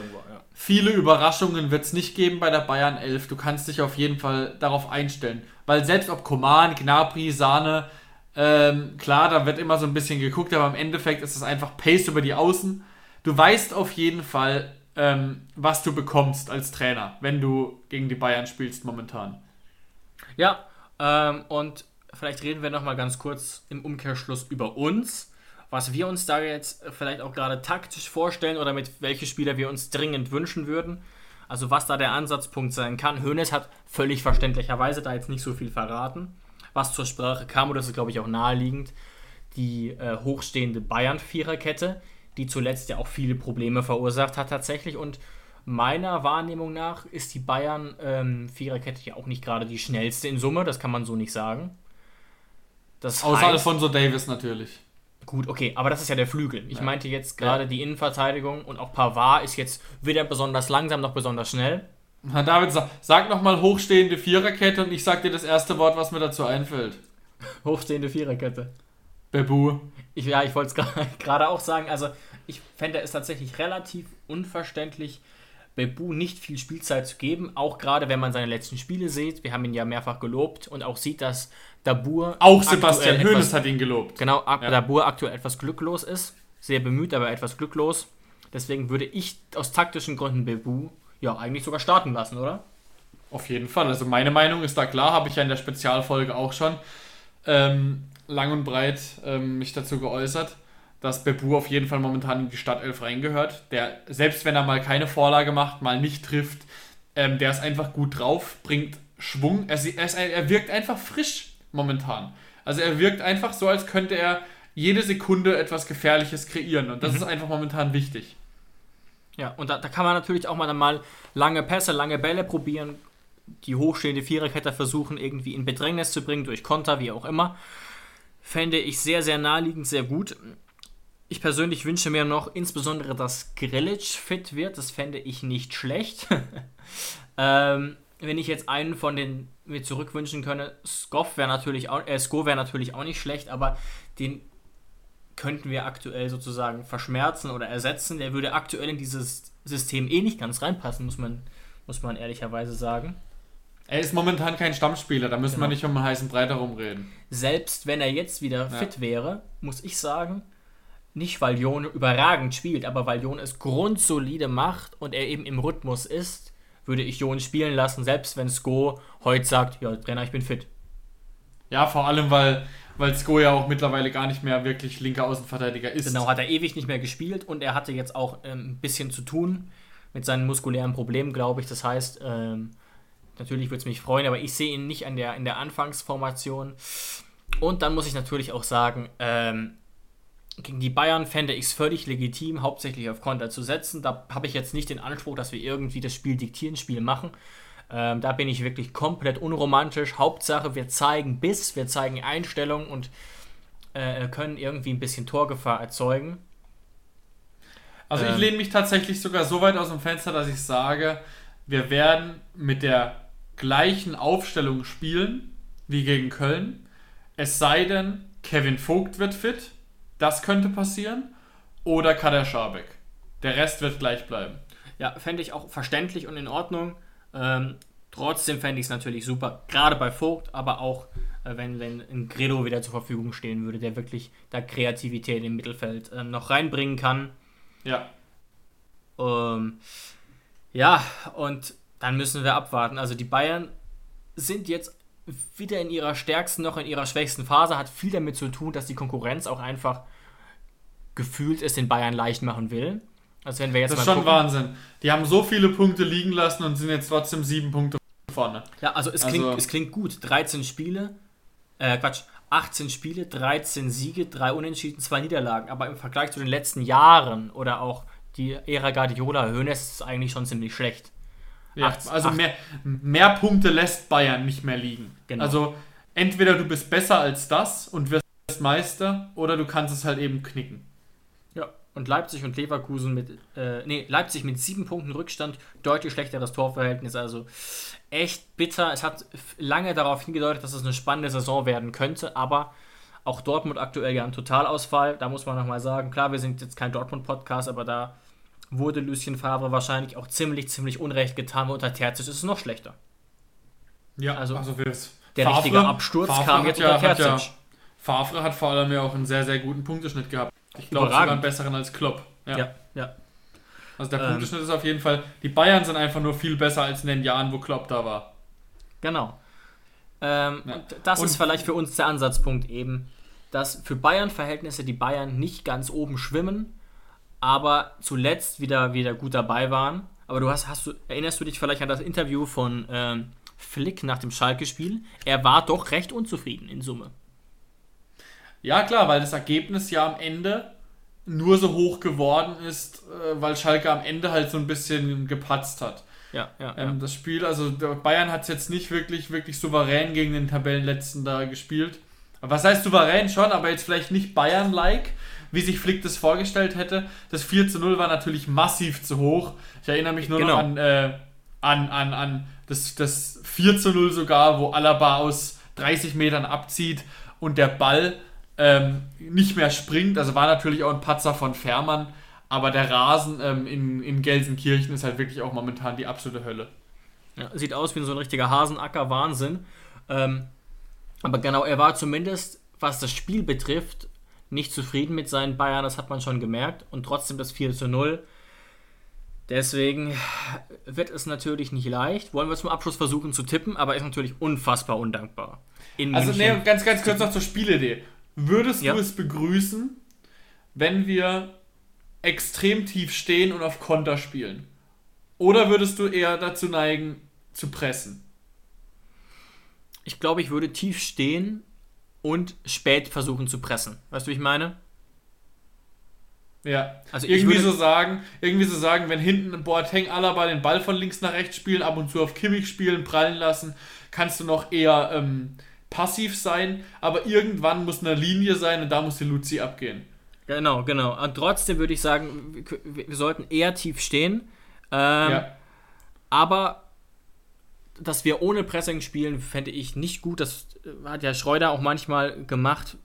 Viele Überraschungen wird es nicht geben bei der Bayern 11. Du kannst dich auf jeden Fall darauf einstellen. Weil selbst ob Koman, Gnabry, Sahne, ähm, klar, da wird immer so ein bisschen geguckt, aber im Endeffekt ist es einfach Pace über die Außen. Du weißt auf jeden Fall, ähm, was du bekommst als Trainer, wenn du gegen die Bayern spielst momentan. Ja, ähm, und vielleicht reden wir nochmal ganz kurz im Umkehrschluss über uns, was wir uns da jetzt vielleicht auch gerade taktisch vorstellen oder mit welche Spieler wir uns dringend wünschen würden. Also was da der Ansatzpunkt sein kann. Hoeneß hat völlig verständlicherweise da jetzt nicht so viel verraten. Was zur Sprache kam, und das ist glaube ich auch naheliegend, die äh, hochstehende Bayern-Viererkette, die zuletzt ja auch viele Probleme verursacht hat tatsächlich. Und meiner Wahrnehmung nach ist die Bayern-Viererkette ja auch nicht gerade die schnellste in Summe, das kann man so nicht sagen. Das Außer heißt, Alfonso Davis natürlich. gut, okay, aber das ist ja der Flügel. Ich meinte jetzt gerade die Innenverteidigung und auch Pavard ist jetzt weder besonders langsam noch besonders schnell. Na, David, sag, sag nochmal hochstehende Viererkette und ich sag dir das erste Wort, was mir dazu einfällt. Hochstehende Viererkette. Bebu. Ich, ja, ich wollte es gerade auch sagen. Also, ich fände es tatsächlich relativ unverständlich, Bebu nicht viel Spielzeit zu geben. Auch gerade, wenn man seine letzten Spiele sieht. Wir haben ihn ja mehrfach gelobt und auch sieht, dass Dabur. Auch Sebastian Hoeneß etwas- hat ihn gelobt. Genau, Ja. Dabur aktuell etwas glücklos ist. Sehr bemüht, aber etwas glücklos. Deswegen würde ich aus taktischen Gründen Bebu ja eigentlich sogar starten lassen, oder? Auf jeden Fall. Also meine Meinung ist da klar, habe ich ja in der Spezialfolge auch schon ähm, lang und breit ähm, mich dazu geäußert, dass Bebu auf jeden Fall momentan in die Stadtelf reingehört. Der, selbst wenn er mal keine Vorlage macht, mal nicht trifft, ähm, der ist einfach gut drauf, bringt Schwung. Er, er, er wirkt einfach frisch momentan. Also er wirkt einfach so, als könnte er jede Sekunde etwas Gefährliches kreieren. Und das ist einfach momentan wichtig. Ja, und da, da kann man natürlich auch mal dann mal lange Pässe, lange Bälle probieren, die hochstehende Viererkette versuchen, irgendwie in Bedrängnis zu bringen, durch Konter, wie auch immer. Fände ich sehr, sehr naheliegend, sehr gut. Ich persönlich wünsche mir noch insbesondere, dass Grilic fit wird. Das fände ich nicht schlecht. ähm, wenn ich jetzt einen von den mir zurückwünschen könne, Skoff wäre natürlich auch, äh, Sko wäre natürlich auch nicht schlecht, aber den könnten wir aktuell sozusagen verschmerzen oder ersetzen. Der würde aktuell in dieses System eh nicht ganz reinpassen, muss man, muss man ehrlicherweise sagen. Er ist momentan kein Stammspieler, da müssen wir nicht um einen heißen Brei darum reden. Selbst wenn er jetzt wieder fit wäre, muss ich sagen, nicht weil Jon überragend spielt, aber weil Jon es grundsolide macht und er eben im Rhythmus ist, würde ich Jon spielen lassen, selbst wenn Sko heute sagt, ja, Trainer, ich bin fit. Ja, vor allem, weil, weil Sko ja auch mittlerweile gar nicht mehr wirklich linker Außenverteidiger ist. Genau, hat er ewig nicht mehr gespielt und er hatte jetzt auch ähm, ein bisschen zu tun mit seinen muskulären Problemen, glaube ich. Das heißt, ähm, natürlich würde es mich freuen, aber ich sehe ihn nicht an der, in der Anfangsformation. Und dann muss ich natürlich auch sagen, ähm, gegen die Bayern fände ich es völlig legitim, hauptsächlich auf Konter zu setzen. Da habe ich jetzt nicht den Anspruch, dass wir irgendwie das Spiel diktieren, Spiel machen. Ähm, da bin ich wirklich komplett unromantisch. Hauptsache, wir zeigen Biss, wir zeigen Einstellung und äh, können irgendwie ein bisschen Torgefahr erzeugen. Also ich Ähm. lehne mich tatsächlich sogar so weit aus dem Fenster, dass ich sage, wir werden mit der gleichen Aufstellung spielen wie gegen Köln. Es sei denn, Kevin Vogt wird fit. Das könnte passieren. Oder Kader Schabek. Der Rest wird gleich bleiben. Ja, fände ich auch verständlich und in Ordnung. Ähm, trotzdem fände ich es natürlich super, gerade bei Vogt, aber auch äh, wenn, wenn ein Gredo wieder zur Verfügung stehen würde, der wirklich da Kreativität im Mittelfeld äh, noch reinbringen kann. Ja. Ähm, ja, und dann müssen wir abwarten. Also die Bayern sind jetzt wieder in ihrer stärksten, noch in ihrer schwächsten Phase. Hat viel damit zu tun, dass die Konkurrenz auch einfach gefühlt es den Bayern leicht machen will. Also wenn wir jetzt Das ist schon gucken- Wahnsinn. Die haben so viele Punkte liegen lassen und sind jetzt trotzdem sieben Punkte vorne. Ja, also es klingt, Also- es klingt gut. 13 Spiele, äh, Quatsch, 18 Spiele, 13 Siege, 3 Unentschieden, 2 Niederlagen. Aber im Vergleich zu den letzten Jahren oder auch die Ära Guardiola, Hönes ist eigentlich schon ziemlich schlecht. Ja, Acht- also acht- mehr, mehr Punkte lässt Bayern nicht mehr liegen. Genau. Also entweder du bist besser als das und wirst Meister oder du kannst es halt eben knicken. Ja. Und Leipzig und Leverkusen mit, äh, nee, Leipzig mit 7 Punkten Rückstand, deutlich schlechteres Torverhältnis, also echt bitter. Es hat lange darauf hingedeutet, dass es eine spannende Saison werden könnte, aber auch Dortmund aktuell ja ein Totalausfall. Da muss man nochmal sagen, klar, wir sind jetzt kein Dortmund-Podcast, aber da wurde Lucien Favre wahrscheinlich auch ziemlich, ziemlich Unrecht getan. Und unter Terzic ist es noch schlechter. Ja, Also, wir's. Der richtige Absturz kam jetzt unter hat ja, Terzic. Favre hat vor allem ja auch einen sehr, sehr guten Punkteschnitt gehabt. Ich glaube sogar einen besseren als Klopp. Ja. Ja, ja. Also der Ähm. Punkteschnitt ist auf jeden Fall, die Bayern sind einfach nur viel besser als in den Jahren, wo Klopp da war. Genau. Ähm, Ja. und das Und- ist vielleicht für uns der Ansatzpunkt eben, dass für Bayern-Verhältnisse die Bayern nicht ganz oben schwimmen, aber zuletzt wieder, wieder gut dabei waren. Aber du hast, hast du, erinnerst du dich vielleicht an das Interview von ähm, Flick nach dem Schalke-Spiel? Er war doch recht unzufrieden in Summe. Ja, klar, weil das Ergebnis ja am Ende nur so hoch geworden ist, äh, weil Schalke am Ende halt so ein bisschen gepatzt hat. Ja, ja. Ähm, das Spiel, also Bayern hat es jetzt nicht wirklich, wirklich souverän gegen den Tabellenletzten da gespielt. Was heißt souverän schon, aber jetzt vielleicht nicht Bayern-like, wie sich Flick das vorgestellt hätte. Das 4 zu 0 war natürlich massiv zu hoch. Ich erinnere mich nur Genau. noch an, äh, an, an, an das, das 4 zu 0 sogar, wo Alaba aus 30 Metern abzieht und der Ball ähm, nicht mehr springt. Also war natürlich auch ein Patzer von Fährmann. Aber der Rasen ähm, in, in Gelsenkirchen ist halt wirklich auch momentan die absolute Hölle. Ja, sieht aus wie so ein richtiger Hasenacker, Wahnsinn. Ähm, aber genau, er war zumindest, was das Spiel betrifft, nicht zufrieden mit seinen Bayern, das hat man schon gemerkt. Und trotzdem das 4 zu 0. Deswegen wird es natürlich nicht leicht. Wollen wir zum Abschluss versuchen zu tippen, aber ist natürlich unfassbar undankbar. Also, nee, ganz, ganz kurz noch zur Spielidee. Würdest Ja. du es begrüßen, wenn wir extrem tief stehen und auf Konter spielen? Oder würdest du eher dazu neigen, zu pressen? Ich glaube, ich würde tief stehen und spät versuchen zu pressen. Weißt du, wie ich meine? Ja. Also ich irgendwie würde- so sagen, irgendwie so sagen, wenn hinten Boateng Alaba den Ball von links nach rechts spielen, ab und zu auf Kimmich spielen, prallen lassen, kannst du noch eher ähm, passiv sein, aber irgendwann muss eine Linie sein und da muss die Luzi abgehen. Genau, genau. Und trotzdem würde ich sagen, wir, wir sollten eher tief stehen. Ähm, ja. Aber dass wir ohne Pressing spielen, fände ich nicht gut. Das äh, hat ja Schreuder auch manchmal gemacht,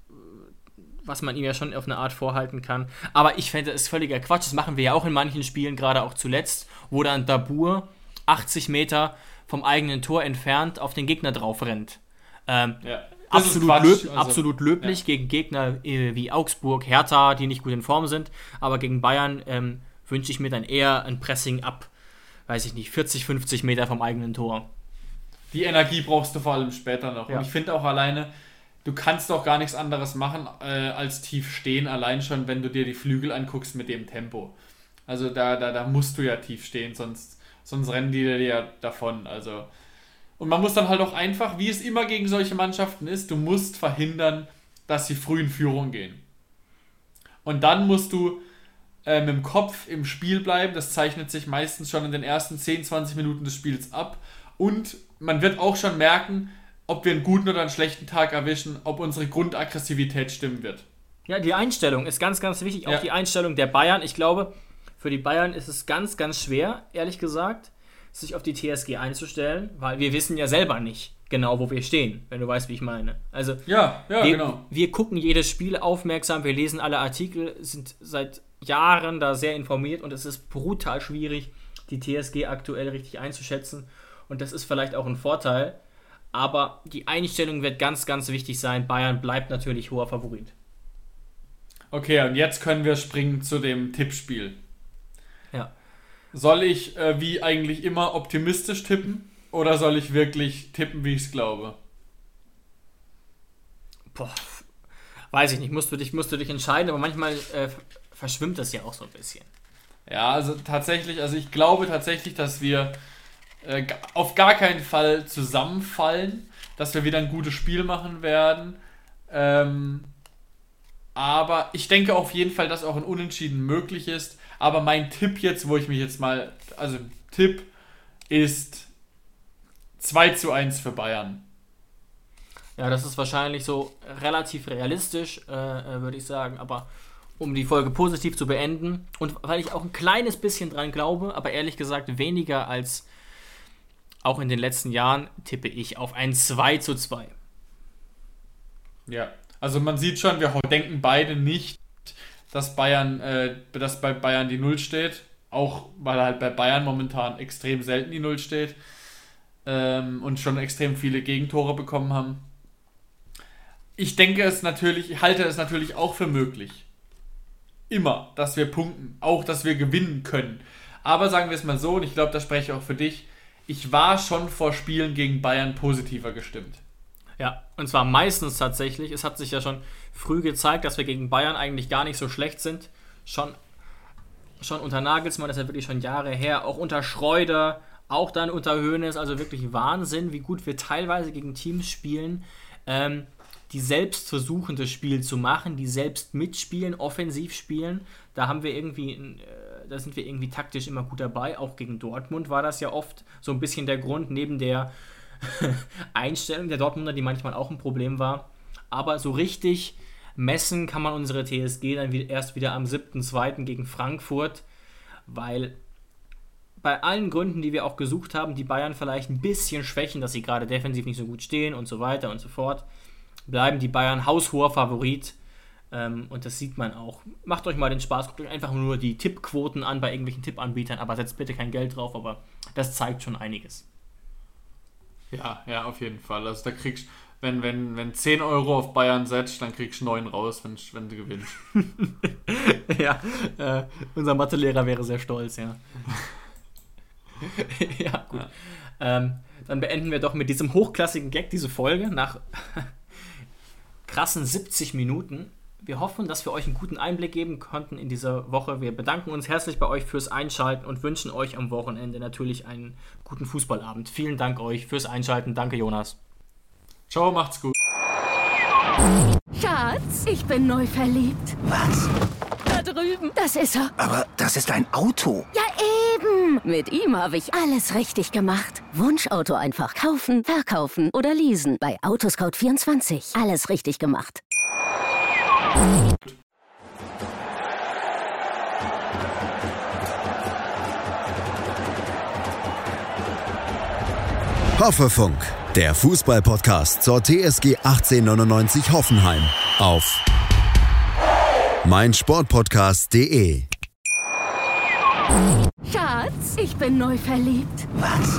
was man ihm ja schon auf eine Art vorhalten kann. Aber ich fände es völliger Quatsch. Das machen wir ja auch in manchen Spielen, gerade auch zuletzt, wo dann Dabur 80 Meter vom eigenen Tor entfernt auf den Gegner drauf rennt. Ähm, ja. Absolut, löb, also- absolut löblich gegen Gegner äh, wie Augsburg, Hertha, die nicht gut in Form sind. Aber gegen Bayern ähm, wünsche ich mir dann eher ein Pressing ab, weiß ich nicht, 40, 50 Meter vom eigenen Tor. Die Energie brauchst du vor allem später noch. Ja. Und ich finde auch alleine, du kannst doch gar nichts anderes machen, äh, als tief stehen, allein schon, wenn du dir die Flügel anguckst mit dem Tempo. Also da, da, da musst du ja tief stehen, sonst, sonst rennen die dir ja davon. Also. Und man muss dann halt auch einfach, wie es immer gegen solche Mannschaften ist, du musst verhindern, dass sie früh in Führung gehen. Und dann musst du äh, mit dem Kopf im Spiel bleiben. Das zeichnet sich meistens schon in den ersten 10, 20 Minuten des Spiels ab. Und man wird auch schon merken, ob wir einen guten oder einen schlechten Tag erwischen, ob unsere Grundaggressivität stimmen wird. Ja, die Einstellung ist ganz, ganz wichtig. Auch Ja. die Einstellung der Bayern. Ich glaube, für die Bayern ist es ganz, ganz schwer, ehrlich gesagt, sich auf die TSG einzustellen, weil wir wissen ja selber nicht genau, wo wir stehen, wenn du weißt, wie ich meine. Also, Ja, ja, wir, genau. wir gucken jedes Spiel aufmerksam, wir lesen alle Artikel, sind seit Jahren da sehr informiert und es ist brutal schwierig, die TSG aktuell richtig einzuschätzen. Und das ist vielleicht auch ein Vorteil. Aber die Einstellung wird ganz, ganz wichtig sein. Bayern bleibt natürlich hoher Favorit. Okay, und jetzt können wir springen zu dem Tippspiel. Ja. Soll ich äh, wie eigentlich immer optimistisch tippen oder soll ich wirklich tippen, wie ich es glaube? Boah, weiß ich nicht, musst du dich, musst du dich entscheiden, aber manchmal äh, verschwimmt das ja auch so ein bisschen. Ja, also tatsächlich, also ich glaube tatsächlich, dass wir äh, auf gar keinen Fall zusammenfallen, dass wir wieder ein gutes Spiel machen werden. Ähm, aber ich denke auf jeden Fall, dass auch ein Unentschieden möglich ist. Aber mein Tipp jetzt, wo ich mich jetzt mal, also Tipp ist 2 zu 1 für Bayern. Ja, das ist wahrscheinlich so relativ realistisch, äh, äh, würde ich sagen. Aber um die Folge positiv zu beenden und weil ich auch ein kleines bisschen dran glaube, aber ehrlich gesagt weniger als auch in den letzten Jahren, tippe ich auf ein 2 zu 2. Ja, also man sieht schon, wir denken beide nicht, dass Bayern, äh, dass bei Bayern die Null steht. Auch weil halt bei Bayern momentan extrem selten die Null steht. Ähm, und schon extrem viele Gegentore bekommen haben. Ich denke es natürlich, ich halte es natürlich auch für möglich. Immer, dass wir punkten. Auch, dass wir gewinnen können. Aber sagen wir es mal so, und ich glaube, da spreche ich auch für dich. Ich war schon vor Spielen gegen Bayern positiver gestimmt. Ja, und zwar meistens tatsächlich. Es hat sich ja schon früh gezeigt, dass wir gegen Bayern eigentlich gar nicht so schlecht sind. Schon, schon unter Nagelsmann, das ist ja wirklich schon Jahre her. Auch unter Schreuder, auch dann unter Hoeneß. Also wirklich Wahnsinn, wie gut wir teilweise gegen Teams spielen, ähm, die selbst versuchen, das Spiel zu machen, die selbst mitspielen, offensiv spielen. Da haben wir irgendwie, äh, da sind wir irgendwie taktisch immer gut dabei. Auch gegen Dortmund war das ja oft so ein bisschen der Grund, neben der Einstellung der Dortmunder, die manchmal auch ein Problem war. Aber so richtig messen kann man unsere TSG dann erst wieder am 7.2. gegen Frankfurt, weil bei allen Gründen, die wir auch gesucht haben, die Bayern vielleicht ein bisschen schwächen, dass sie gerade defensiv nicht so gut stehen und so weiter und so fort, bleiben die Bayern haushoher Favorit. Ähm, und das sieht man auch. Macht euch mal den Spaß, guckt euch einfach nur die Tippquoten an bei irgendwelchen Tippanbietern, aber setzt bitte kein Geld drauf, aber das zeigt schon einiges. Ja, ja, auf jeden Fall. Also da kriegst wenn, wenn, wenn 10 Euro auf Bayern setzt, dann kriegst du 9 raus, wenn, wenn du gewinnst. ja, äh, unser Mathelehrer wäre sehr stolz, ja. ja, gut. Ja. Ähm, dann beenden wir doch mit diesem hochklassigen Gag diese Folge nach krassen 70 Minuten. Wir hoffen, dass wir euch einen guten Einblick geben konnten in dieser Woche. Wir bedanken uns herzlich bei euch fürs Einschalten und wünschen euch am Wochenende natürlich einen guten Fußballabend. Vielen Dank euch fürs Einschalten. Danke, Jonas. Ciao, macht's gut. Schatz, ich bin neu verliebt. Was? Da drüben. Das ist er. Aber das ist ein Auto. Ja, eben. Mit ihm habe ich alles richtig gemacht. Wunschauto einfach kaufen, verkaufen oder leasen. Bei Autoscout24. Alles richtig gemacht. Hoffefunk, der Fußballpodcast zur TSG 1899 Hoffenheim auf meinsportpodcast.de. Schatz, ich bin neu verliebt. Was?